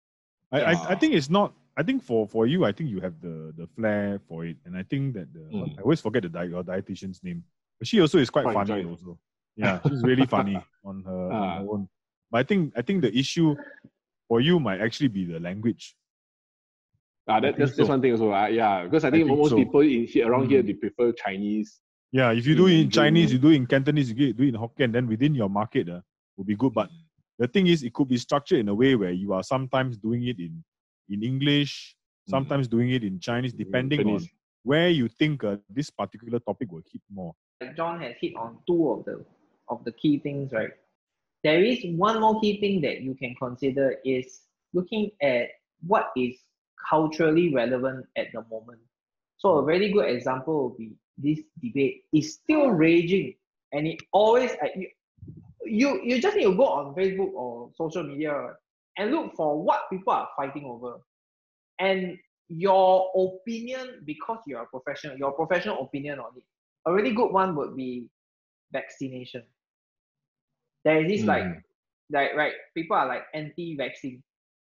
I, I, I think it's not. I think for, for you, I think you have the the flair for it, and I think that the Mm. I always forget the di- your dietitian's name, she also is quite Joy, funny also. Yeah, she's really funny on her, on Ah. her own. But I think I think the issue for you might actually be the language. Ah, that, think that's, that's one thing also. Uh, yeah, because I I think, think most so. people in here, around here Mm. they prefer Chinese. Yeah, if you do in Mm, Chinese, mm. you do in Cantonese, you do in Hokkien, then within your market, uh, will be good. But the thing is, it could be structured in a way where you are sometimes doing it in in English, Mm. sometimes doing it in Chinese, depending on. Where you think uh, this particular topic will hit more. John has hit on two of the of the key things, right? There is one more key thing that you can consider is looking at what is culturally relevant at the moment. So a very good example would be this debate is still raging, and it always uh, you you, you just need to go on Facebook or social media and look for what people are fighting over, and your opinion because you're a professional, your professional opinion on it a really good one would be vaccination. There is this like, Mm. like right, people are like anti-vaccine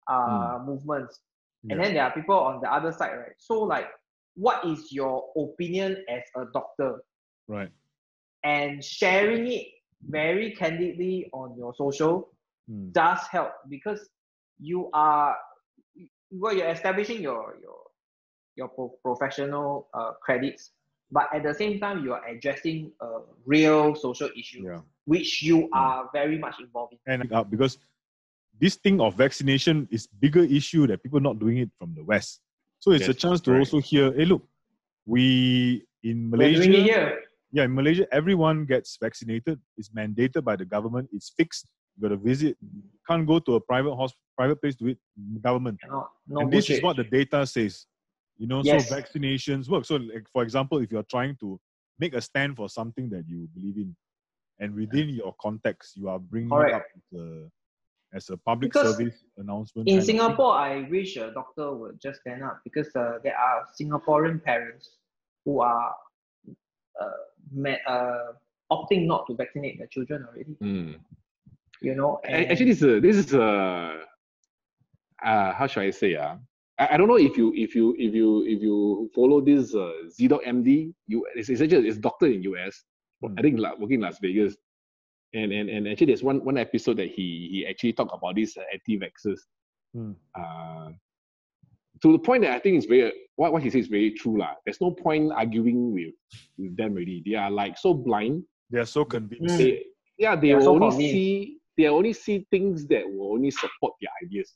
uh movements, and then there are people on the other side, right? So like, what is your opinion as a doctor? Right. And sharing it very candidly on your social Mm. does help because you are well you're establishing your your your pro- professional uh, credits but at the same time you are addressing a real social issue Yeah. which you are very much involved in And uh, because this thing of vaccination is bigger issue that people not doing it from the West. So it's a chance to correct. also hear, hey, look, we in We're doing it Malaysia, here yeah, in Malaysia, everyone gets vaccinated. It's mandated by the government. It's fixed. You got to visit. Can't go to a private hospital, private place to it. Government. no, no and this is bullshit. what the data says. You know, Yes. so vaccinations work. So, like, for example, if you're trying to make a stand for something that you believe in, and within your context, you are bringing it Correct. up as a, as a public Because service announcement. in kind of thing. singapore i wish a doctor would just stand up because uh, there are singaporean parents who are uh, ma- uh, opting not to vaccinate their children already Mm. You know and- Actually, this is a, this is a uh, how should I say? Uh, I, I don't know if you if you if you if you follow this uh, ZDoggMD. You it's, it's actually it's doctor in US. Hmm. I think la- working in Las Vegas. And, and and actually there's one one episode that he he actually talked about these uh, anti-vaxxers. Hmm. Uh, to the point that I think is very what, what he says is very true lah. There's no point arguing with with them really. They are like so blind They're so convinced. Mm. they yeah they They are will so only see they only see things that will only support their ideas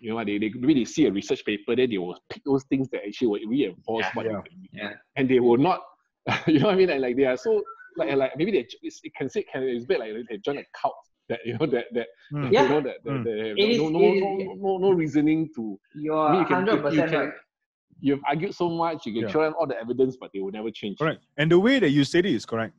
you know what they, they really see a research paper then they will pick those things that actually will reinforce Yeah. what Yeah. they yeah and they will not you know what I mean like, like they are so like like maybe they it's, it can say can it's a bit like they join a cult that you know that that Mm. you Yeah. know that, that, Mm. they have It is- no, no, no, no, no reasoning to you're I mean, you can- you- you 100% can- right you've argued so much you can Yeah. show them all the evidence but they will never change Correct. And the way that you said it is correct.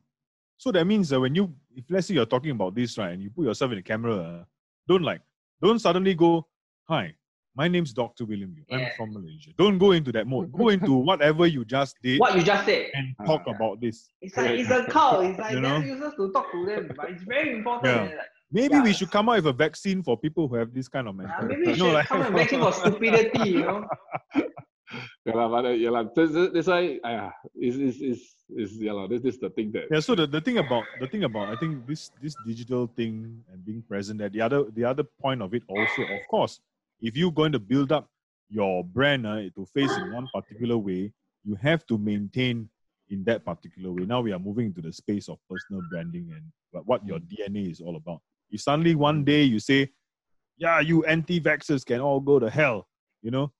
So that means that when you, if let's say you're talking about this, right, and you put yourself in the camera, uh, don't like, don't suddenly go, hi, my name's Dr. William Yu. I'm from Malaysia. Don't go into that mode. Go into whatever you just did what you just said and Ah, talk yeah. about this. it's like it's a cult it's like You damn know? useless to talk to them but it's very important Yeah. like, Maybe Yeah. we should come out with a vaccine for people who have this kind of uh, mentality. maybe we You know, should like- come and vaccine for stupidity you know yeah, lah, but uh, yeah, lah, that's, that's why uh, is is is is yeah, this, this is the thing that Yeah, so the, the thing about the thing about I think this this digital thing and being present there, the other the other point of it also, of course, if you're going to build up your brand uh, to face in one particular way, you have to maintain in that particular way. Now we are moving into the space of personal branding and what, what your DNA is all about. If suddenly one day you say, Yeah, you anti-vaxxers can all go to hell, you know,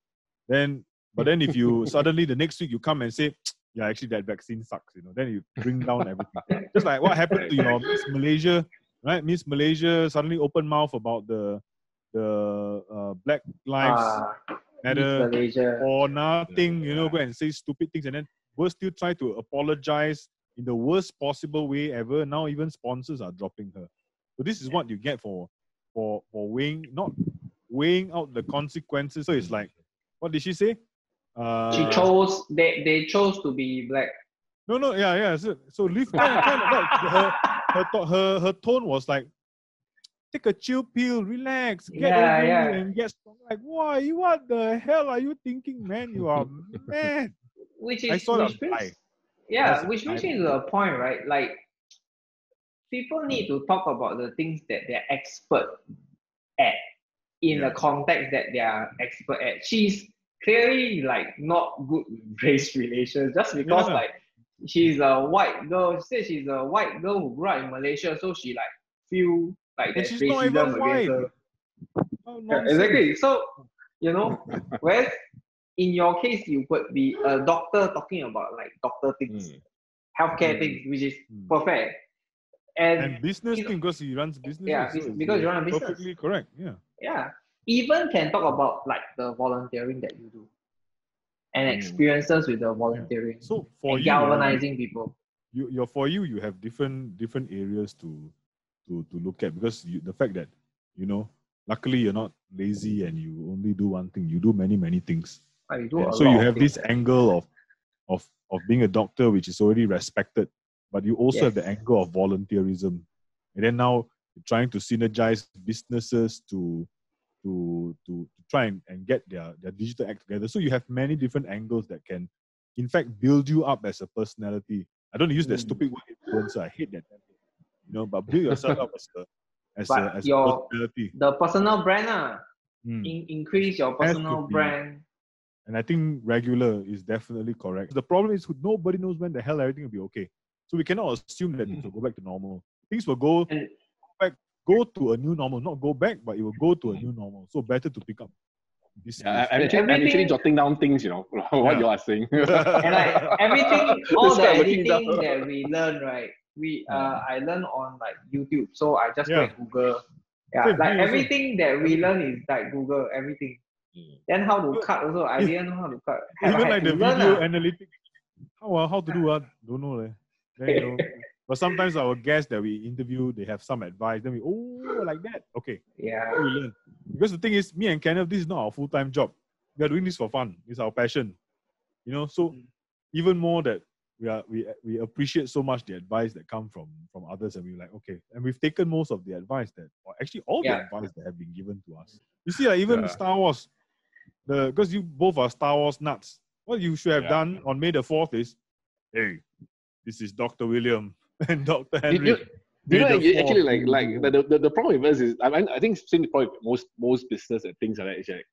then but then if you suddenly the next week you come and say, yeah, actually that vaccine sucks, you know. Then you bring down everything. Just like what happened to your Miss Malaysia, right? Miss Malaysia suddenly open mouth about the the uh, Black Lives Ah, Matter or nothing, you know, go and say stupid things and then we'll still try to apologize in the worst possible way ever. Now even sponsors are dropping her. So this is what you get for for for weighing not weighing out the consequences. So it's like, what did she say? Uh, She chose. They they chose to be black. no, no, yeah, yeah. So, so leave kind of, kind of like her, her, her, her tone was like, take a chill pill, relax, get Yeah, over yeah. and get strong. Like, why? You What the hell are you thinking, man? You are mad. Which is I saw which guy. yeah, That's which brings I- me to a point, right? Like people need to talk about the things that they're expert at in the context that they are expert at. She's clearly like not good race relations just because Yeah. like she's a white girl. She said she's a white girl who grew up in Malaysia, so she like feel like there's she's not even racism white. her. Oh, Yeah, exactly. So, you know, whereas in your case, you could be a doctor talking about like doctor things, Mm. healthcare Mm. things, which is Mm. perfect. And, And business you know- thing because he runs business. Yeah, so because you run a business. Perfectly correct. Yeah. yeah, even can talk about like the volunteering that you do and Mm. experiences with the volunteering So for and you, galvanizing people. you you're for you you have different different areas to to to look at because you, the fact that you know luckily you're not lazy and you only do one thing you do many many things Like, you do Yeah, so you have this angle of of of being a doctor which is already respected but you also have the angle of volunteerism and then now you're trying to synergize businesses to to to, to try and, and get their, their digital act together so you have many different angles that can in fact build you up as a personality i don't use that Mm. stupid word influencer i hate that you know but build yourself up as a as But a, as a your- personality The personal brand, ah, Mm. in, increase your personal brand. And I think regular is definitely correct. The problem is nobody knows when the hell everything will be okay. So we cannot assume that things will go back to normal. Things will go And- go to a new normal, not go back, but it will go to a new normal. So better to pick up this. Yeah, I, skills. I'm, actually, I'm actually jotting down things, you know, what Yeah. you are saying. and like everything, all the guy looking editing down. that we learn, right? We uh, I learn on like YouTube, so I just go Yeah. and Google. Yeah, Same, like me also. everything that we learn is like Google everything. Mm. Then how to cut also, I if- didn't know how to cut. Even I like the to learn, video ah. analytics. How, uh, how to do uh, Don't know. leh. Then, you know, but sometimes our guests that we interview, they have some advice. Then we, oh, like that. Okay. Yeah, we learn. Because the thing is, me and Kenneth, this is not our full time job. We are doing this for fun. It's our passion. You know, so Mm. even more that we are we we appreciate so much the advice that come from from others, and we're like, okay, and we've taken most of the advice that, or actually all Yeah. the advice that have been given to us. You see, like even Yeah. Star Wars, the because you both are Star Wars nuts. What you should have Yeah. done on May the fourth is, hey, this is Doctor William and Doctor You- Henry. you- you know, actually, like, like the, the, the problem with us is, I, mean, I think same problem with most most business and things like that. Is like,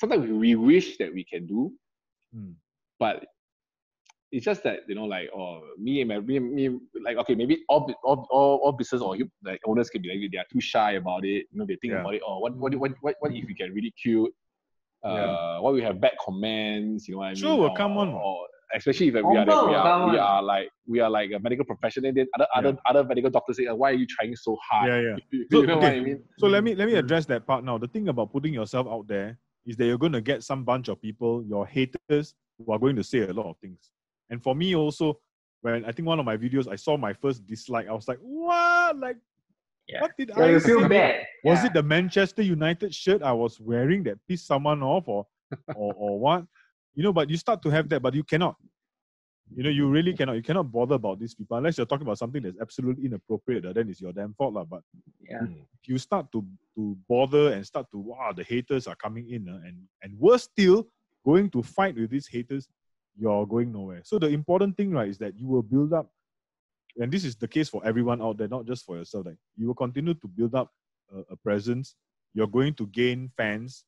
sometimes we wish that we can do, Hmm. but it's just that you know, like, oh, me and my me, me like, okay, maybe all all all, all business or you like owners can be like they are too shy about it. You know, they think Yeah. about it. Oh, what what what what, what if we get really cute? Uh, Yeah. what we have bad comments? You know what I mean? Sure will Or- come on. Or, especially if we are, Confirm we are, we are like we are like a medical professional. Then other other other medical doctors say, why are you trying so hard? Yeah, yeah. you So, know what I mean? So let me let me mm. address that part now. The thing about putting yourself out there is that you're going to get some bunch of people, your haters, who are going to say a lot of things. And for me also, when I think one of my videos, I saw my first dislike. I was like, what? Like, Yeah. what did yeah I you feel say? bad. Was yeah. it the Manchester United shirt I was wearing that pissed someone off, or or or what? You know, but you start to have that, but you cannot. You know, you really cannot. You cannot bother about these people unless you're talking about something that's absolutely inappropriate. Then it's your damn fault, lah. But Yeah. if you start to to bother and start to wow the haters are coming in uh, and and worse still going to fight with these haters you're going nowhere so the important thing right is that you will build up and this is the case for everyone out there not just for yourself like you will continue to build up a, a presence you're going to gain fans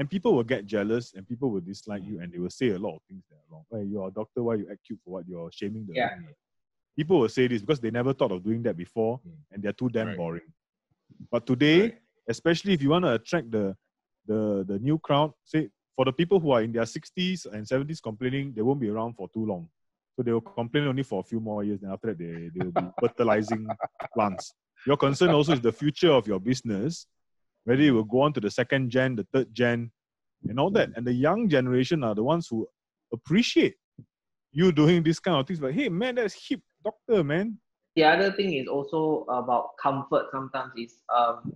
and people will get jealous and people will dislike you and they will say a lot of things that are wrong hey you're a doctor why you act cute for what you're shaming the Yeah. people will say this because they never thought of doing that before Mm. and they're too damn Right. boring but today Right. especially if you want to attract the the the new crowd say for the people who are in their 60s and 70s complaining they won't be around for too long so So they will complain only for a few more years, and after that they, they will be fertilizing plants. Your concern also is the future of your business, whether it will go on to the second gen, the third gen, and all that. And the young generation are the ones who appreciate you doing this kind of things. But hey, man, that's hip doctor, man. The other thing is also about comfort. Sometimes is um,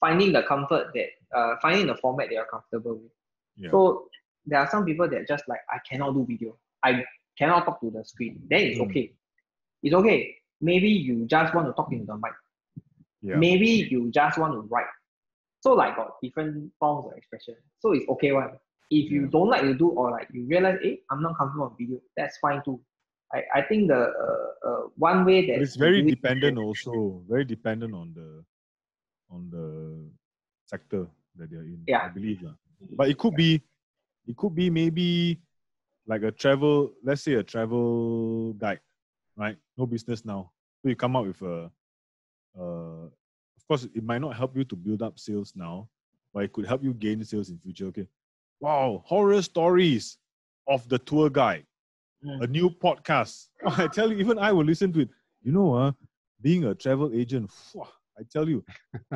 finding the comfort that uh, finding the format they are comfortable with. Yeah. So there are some people that just like I cannot do video. I cannot talk to the screen. Then it's Mm. okay. It's okay. Maybe you just want to talk into the mic. Yeah. Maybe you just want to write. So like got different forms of expression. So it's okay one. If you Yeah. don't like to do or like you realize, hey, I'm not comfortable on video, that's fine too. I, I think the uh, uh, one way that But it's very do it- dependent also, very dependent on the on the sector that they're in. Yeah. I believe. lah. But it could be it could be maybe like a travel, let's say a travel guide, right? No business now. So you come up with a uh of course it might not help you to build up sales now, but it could help you gain sales in future. Okay. Wow, horror stories of the tour guide Mm. a new podcast. I tell you, even I will listen to it. You know, uh, being a travel agent, I tell you,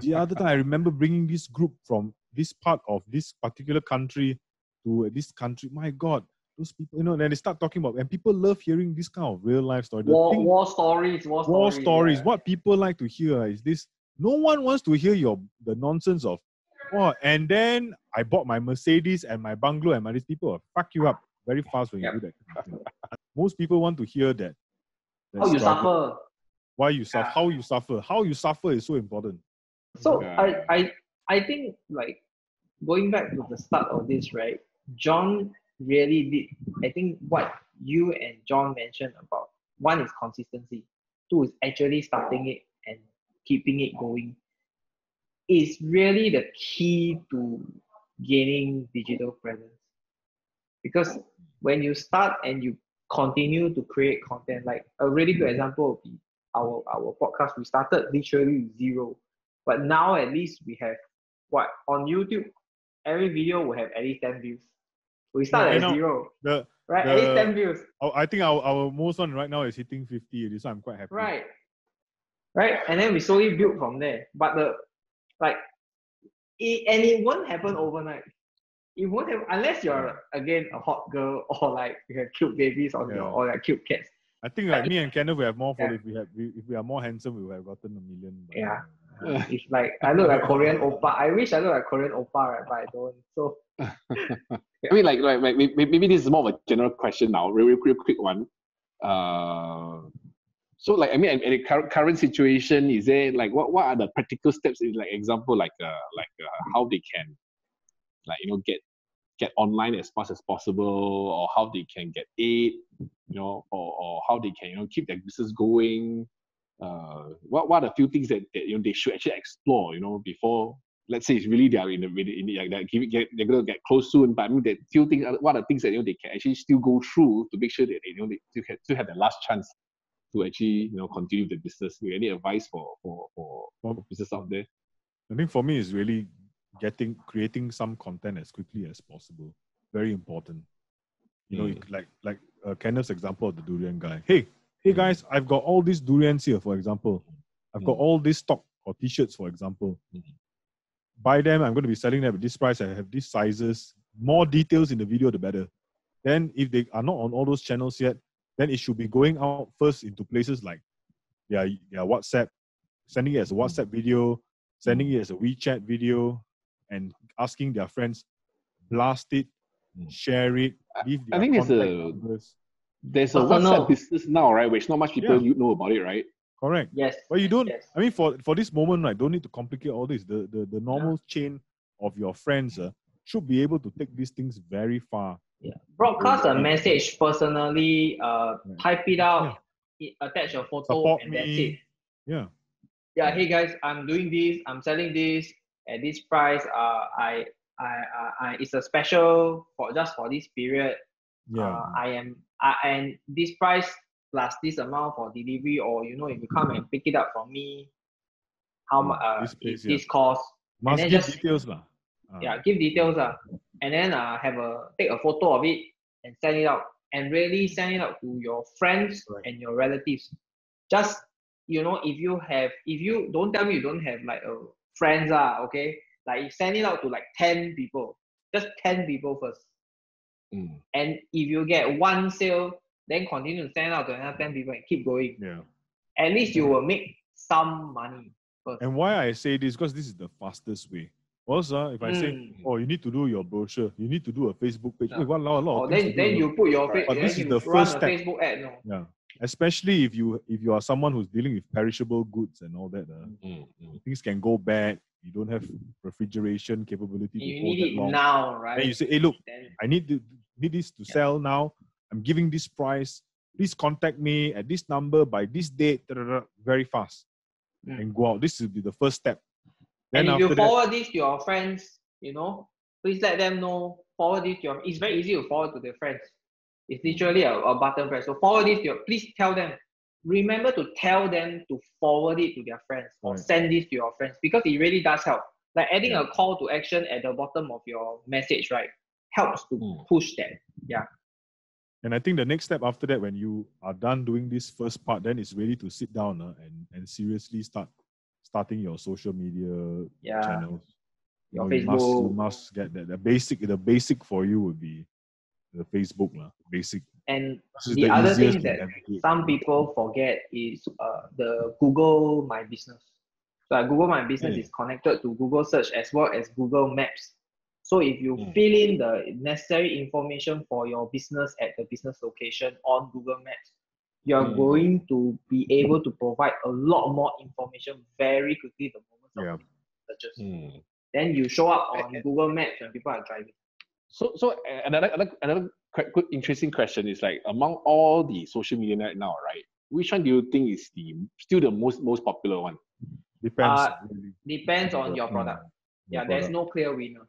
the other time I remember bringing this group from this part of this particular country to this country. My God, those people, you know, then they start talking about, and people love hearing this kind of real life story. War, thing- war stories, war, war stories. stories. yeah. What people like to hear is this. No one wants to hear your the nonsense of, oh, and then I bought my Mercedes and my bungalow and my these people will fuck you up very fast when you Yep. do that. kind of thing. Most people want to hear that. that How you suffer. Why you suffer? Yeah. How you suffer? How you suffer is so important. So Yeah. I, I I think like going back to the start of this, right? John really did. I think what you and John mentioned about one is consistency, two is actually starting it and keeping it going. Is really the key to gaining digital presence. Because when you start and you continue to create content, like a really good example would be our our podcast. We started literally zero but now at least we have what on YouTube, every video will have at least 10 views. We start I at zero, The right? at least 10 views, oh, I think our, our most one right now is hitting 50 already, so I'm quite happy. right? Right? And then we slowly build from there. But the like it, and it won't happen overnight. It won't have unless you're again a hot girl or like you have cute babies on your Yeah. or like cute cats. I think like me and Kenneth, we have more for Yeah. if we have we, if we are more handsome, we would have gotten a million. but, Yeah. It's like I look like Korean oppa. I wish I look like Korean oppa, right? But I don't. So I mean, like, like, like maybe, maybe this is more of a general question now, real, real, real quick one. Uh, so, like, I mean, in the current, situation, is there like what, what are the practical steps? In like example, like, uh, like uh, how they can, like, you know, get get online as fast as possible, or how they can get aid, you know, or, or how they can, you know, keep their business going. Uh, what what are the few things that, that you know they should actually explore, you know, before let's say it's really they are in the, in the, they're, get, they're going to get close soon, but I mean, that few things, what are the things that you know they can actually still go through to make sure that they, you know they still, have, still have the last chance to actually you know continue the business. You any advice for for for, for business out there? I think for me is really getting creating some content as quickly as possible. Very important. You know, Mm. like like uh, Kenneth's example of the durian guy. Hey, hey guys, I've got all these durians here, for example. I've got Mm. all this stock or t-shirts, for example. Mm. Buy them. I'm going to be selling them at this price. I have these sizes. More details in the video, the better. Then, if they are not on all those channels yet, then it should be going out first into places like their, their WhatsApp, sending it as a WhatsApp video, sending it as a WeChat video, and asking their friends, blast it, Mm. share it, leave I think there's a- numbers. There's a Personal. WhatsApp business now, right? Which not much people Yeah. know about it, right? Correct. yes, But you don't. yes. I mean, for for this moment, right? Don't need to complicate all this. The the, the normal chain of your friends uh, should be able to take these things very far. Yeah. Broadcast a message personally, uh, Right. type it out, i- attach a photo, Support and that's it. Yeah. Yeah, hey guys, I'm doing this, I'm selling this at this price. Uh, I, I, I, I it's a special for just for this period. Yeah. Uh, I am, I, and this price plus this amount for delivery, or you know, if you come and pick it up from me, how much uh, This this, place, this yeah. cost? Must give just- details, lah. Ah, yeah give details uh, and then uh, have a take a photo of it and send it out and really send it out to your friends Right. and your relatives. Just you know, if you have, if you don't tell me you don't have like a friends ah, okay, like send it out to like ten people, just ten people first. Mm. And if you get one sale, then continue to send out to another ten people and keep going. Yeah. At least you will make some money first. And why I say this because this is the fastest way. Also, if I say, Mm. oh, you need to do your brochure, you need to do a Facebook page. Yeah. Wait, what, a lot, Oh, then then you put your face. But this is the first step. Facebook ad. No. Yeah. Especially if you if you are someone who's dealing with perishable goods and all that, uh, Mm, mm. things can go bad. You don't have refrigeration capability You need it long. now, right? And you say, hey, look, Then I need to need this to sell now. I'm giving this price. Please contact me at this number by this date. da, da, da, very fast Mm. and go out. This will be the first step. Then and if you that, forward this to your friends, you know, please let them know. Forward this to your. It's very easy to forward to their friends. It's literally a, a button press. So forward this to your. Please tell them. Remember to tell them to forward it to their friends or Right. send this to your friends because it really does help. Like adding Yeah. a call to action at the bottom of your message, right, helps to Mm. push them. Yeah. And I think the next step after that, when you are done doing this first part, then it's really to sit down uh, and and seriously start starting your social media Yeah. channels. You Your know, you must, you must get that. The basic, the basic for you would be the Facebook, lah. Basic. And is the other thing that navigate. some people forget is uh, the Google My Business. So like, Google My Business Mm. is connected to Google Search as well as Google Maps. So if you Mm. fill in the necessary information for your business at the business location on Google Maps, you're Mm. going to be able to provide a lot more information very quickly the moment Yeah. somebody searches. Mm. Then you show up on Okay. Google Maps when people are driving. So, so another another another good interesting question is like among all the social media right now, right? Which one do you think is the still the most most popular one? Depends. Uh. Depends on your Mm. product. Your Yeah, there's product. no clear winner.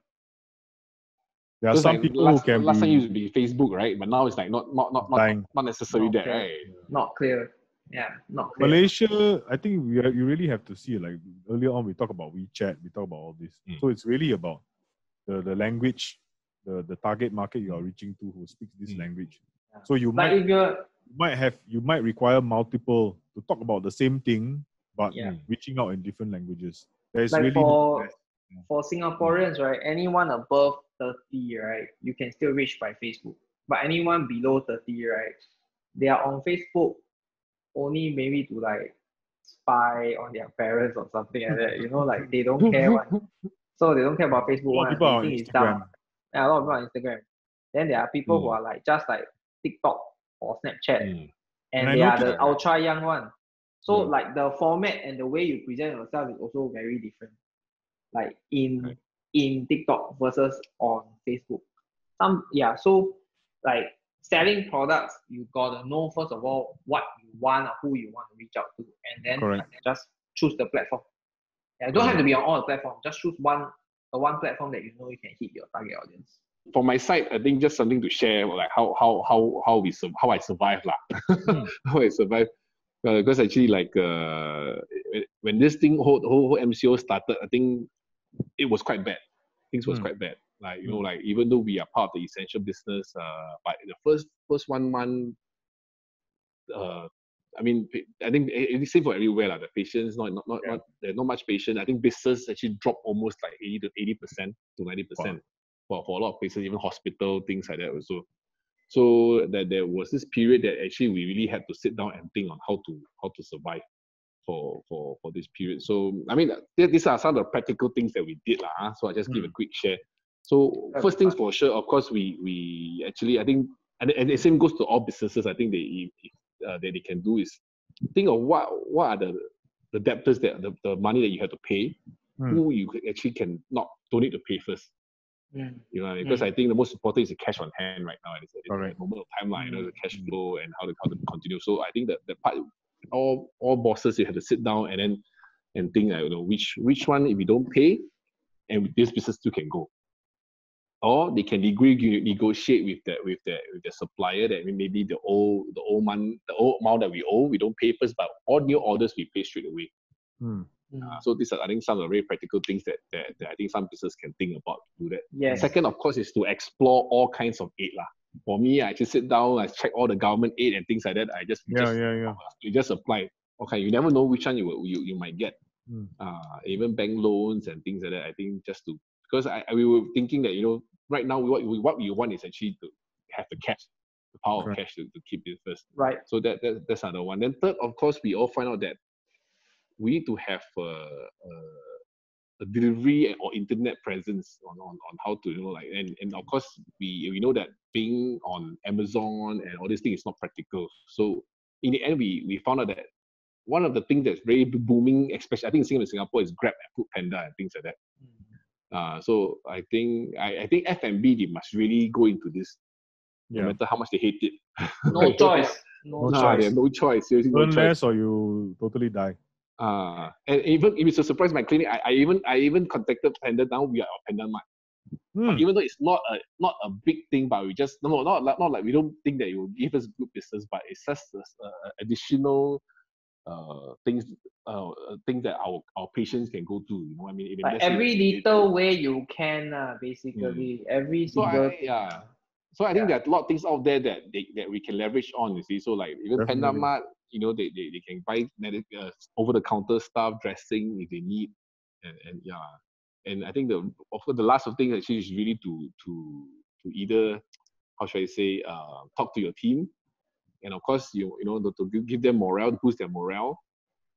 There are some like, people last, who can last be time used to be Facebook, right? But now it's like not not not not, dying. not necessarily that, Okay. right? Not clear. Yeah, not clear. Malaysia, I think we are, you really have to see like earlier on we talk about WeChat, we talk about all this. Mm. So it's really about the, the language, the, the target market you are reaching to who speaks this Mm. language. Yeah. So you But might you're might have you might require multiple to talk about the same thing, but Yeah. reaching out in different languages. There's like really for best. for Singaporeans, right? Anyone above 30, right, you can still reach by Facebook. But anyone below 30, right, they are on Facebook only maybe to like spy on their parents or something like that. You know, like they don't care one. So they don't care about Facebook one. people on think it's dumb. Instagram. Yeah, a lot of people on Instagram. Then there are people who Mm. are like just like TikTok or Snapchat. Mm. and And they are the ultra young one. So Mm. like the format and the way you present yourself is also very different. Like in Right. In TikTok versus on Facebook. Some yeah, so like selling products, you gotta know first of all what you want or who you want to reach out to, and then Correct. just choose the platform. Yeah, don't have to be on all the platforms. Just choose one the one platform that you know you can hit your target audience. For my side, I think just something to share, like how how how how we how I survive lah, how I survive. Because actually, like uh, when this thing whole, whole whole MCO started, I think it was quite bad. Things was Mm. quite bad. Like you know, like even though we are part of the essential business, uh, but the first first one month, uh, I mean, I think it- it's same for everywhere lah. The patients not not not, Yeah. not there's not much patient. I think business actually dropped almost like eighty to eighty percent to ninety percent for for a lot of places, even hospital things like that also. So that there was this period that actually we really had to sit down and think on how to how to survive for for for this period. So I mean, these are some of the practical things that we did lah. ah. So I just give a quick share. So first things for sure, of course, we we actually I think and and the same goes to all businesses. I think they uh, that they can do is think of what what are the the debtors that the, the money that you have to pay, Hmm. who you actually can not don't need to pay first. Mm. You know, because I think the most important is the cash on hand right now. It's, it's a moment of time, like, you know, the cash Mm. flow and how to how to continue. So I think that the part, all all bosses, you have to sit down and then and think, like, you know, which which one if you don't pay, and this business still can go, or they can agree negotiate with that with the with the supplier that maybe the old the old month the old amount that we owe we don't pay first, but all new orders we pay straight away. Mm. Uh, so these are I think some of the very practical things that, that, that I think some businesses can think about to do that. Yes. Second, of course, is to explore all kinds of aid lah. For me, I just sit down, I check all the government aid and things like that. I just Yeah, just, yeah, yeah. you just apply. Okay, you never know which one you will- you, you might get. Mm. Uh, even bank loans and things like that. I think just to because I, I we were thinking that you know right now what we what we want is actually to have the cash, the power Correct. of cash to, to keep it first. Right. So that, that that's another one. Then third, of course, we all find out that we need to have a, a, a delivery or internet presence on, on, on how to you know like and, and of course we we know that being on Amazon and all these things is not practical. So in the end, we we found out that one of the things that's very booming, especially I think in Singapore, is Grab and Food Panda and things like that. Uh, so I think I, I think F&B they must really go into this, no matter how much they hate it. No choice. No No choice. they have no choice. Seriously, no Earn choice. less or you totally die. Uh, and even if it's a surprise, my clinic, I, I even I even contacted Panda. Now we are on Panda Mart. Hmm. Even though it's not a not a big thing, but we just no not like not like we don't think that it will give us good business, but it's just a, a additional uh things uh uh, things that our our patients can go to. You know, I mean, If Like every they- little way you can, uh, basically. Every single. So single I, yeah. So I think Yeah. there are a lot of things out there that they, that we can leverage on. You see, so like even Panda Definitely. Mart, you know, they, they, they can buy uh, over the counter stuff, dressing if they need, and, and yeah. And I think the of course the last of things actually is really to to to either how should I say uh, talk to your team, and of course you you know to, to give- them morale, to boost their morale.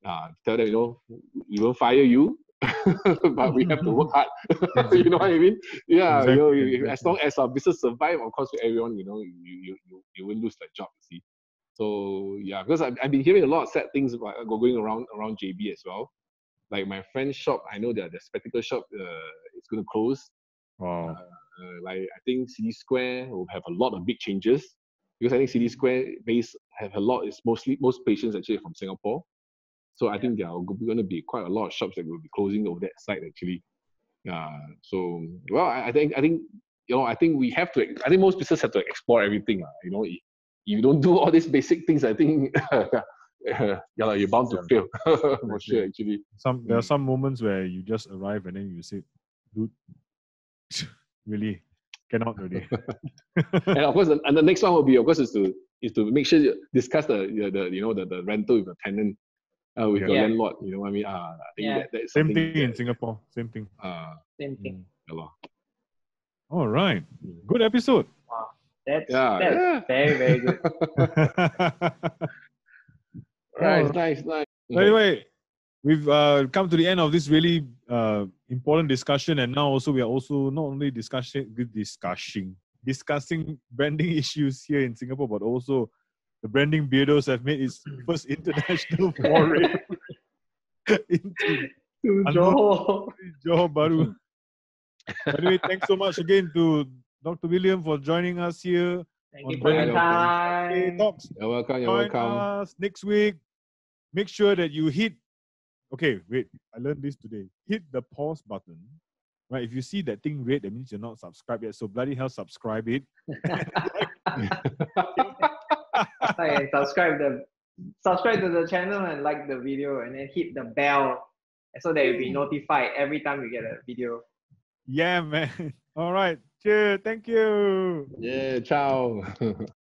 Uh, tell them you know we won't fire you, but we have to work hard. you know what I mean? Yeah, you know, as long as our business survive, of course, for everyone, you know, you you you, you won't lose their job. You see. So yeah, because I've, I've been hearing a lot of sad things about, uh, going around around JB as well. Like my friend's shop, I know that the spectacle shop uh, is going to close. Wow. Uh, like I think City Square will have a lot of big changes because I think City Square base have a lot. Is mostly most patients actually from Singapore. So I think there are going to be quite a lot of shops that will be closing over that site actually. Uh, so well, I, I think I think you know I think we have to. I think most businesses have to explore everything. lah. You know, if you don't do all these basic things, I think yeah, lah, you're bound to fail for sure. Actually, Some there are Mm. some moments where you just arrive and then you say, dude, really cannot really. and of course, and the next one will be, of course, is to is to make sure you discuss the the, the you know the, the rental with the tenant, uh, with Yeah. the Yeah. landlord. You know, what I mean, uh, I think Yeah. that, that's Same something thing in Singapore. Same thing. Uh, same thing. yeah, lor. All right. Mm. Good episode. Wow. That's yeah, that's yeah. very, very good. Right, Oh. nice, nice. So anyway, we've uh, come to the end of this really uh, important discussion, and now also we are also not only discussing good discussing discussing branding issues here in Singapore, but also the branding beardos have made its first international foray into To Johor. Johor Bahru. anyway, thanks so much again to Dr. William for joining us here. Thank you for your time. Talks. You're welcome. You're Join welcome. us next week. Make sure that you hit. Okay, wait. I learned this today. Hit the pause button. Right. If you see that thing red, that means you're not subscribed yet. So bloody hell, subscribe it. Like subscribe the subscribe to the channel and like the video and then hit the bell so that you'll be notified every time you get a video. Yeah, man. All right. Cheers. Thank you. yeah, ciao.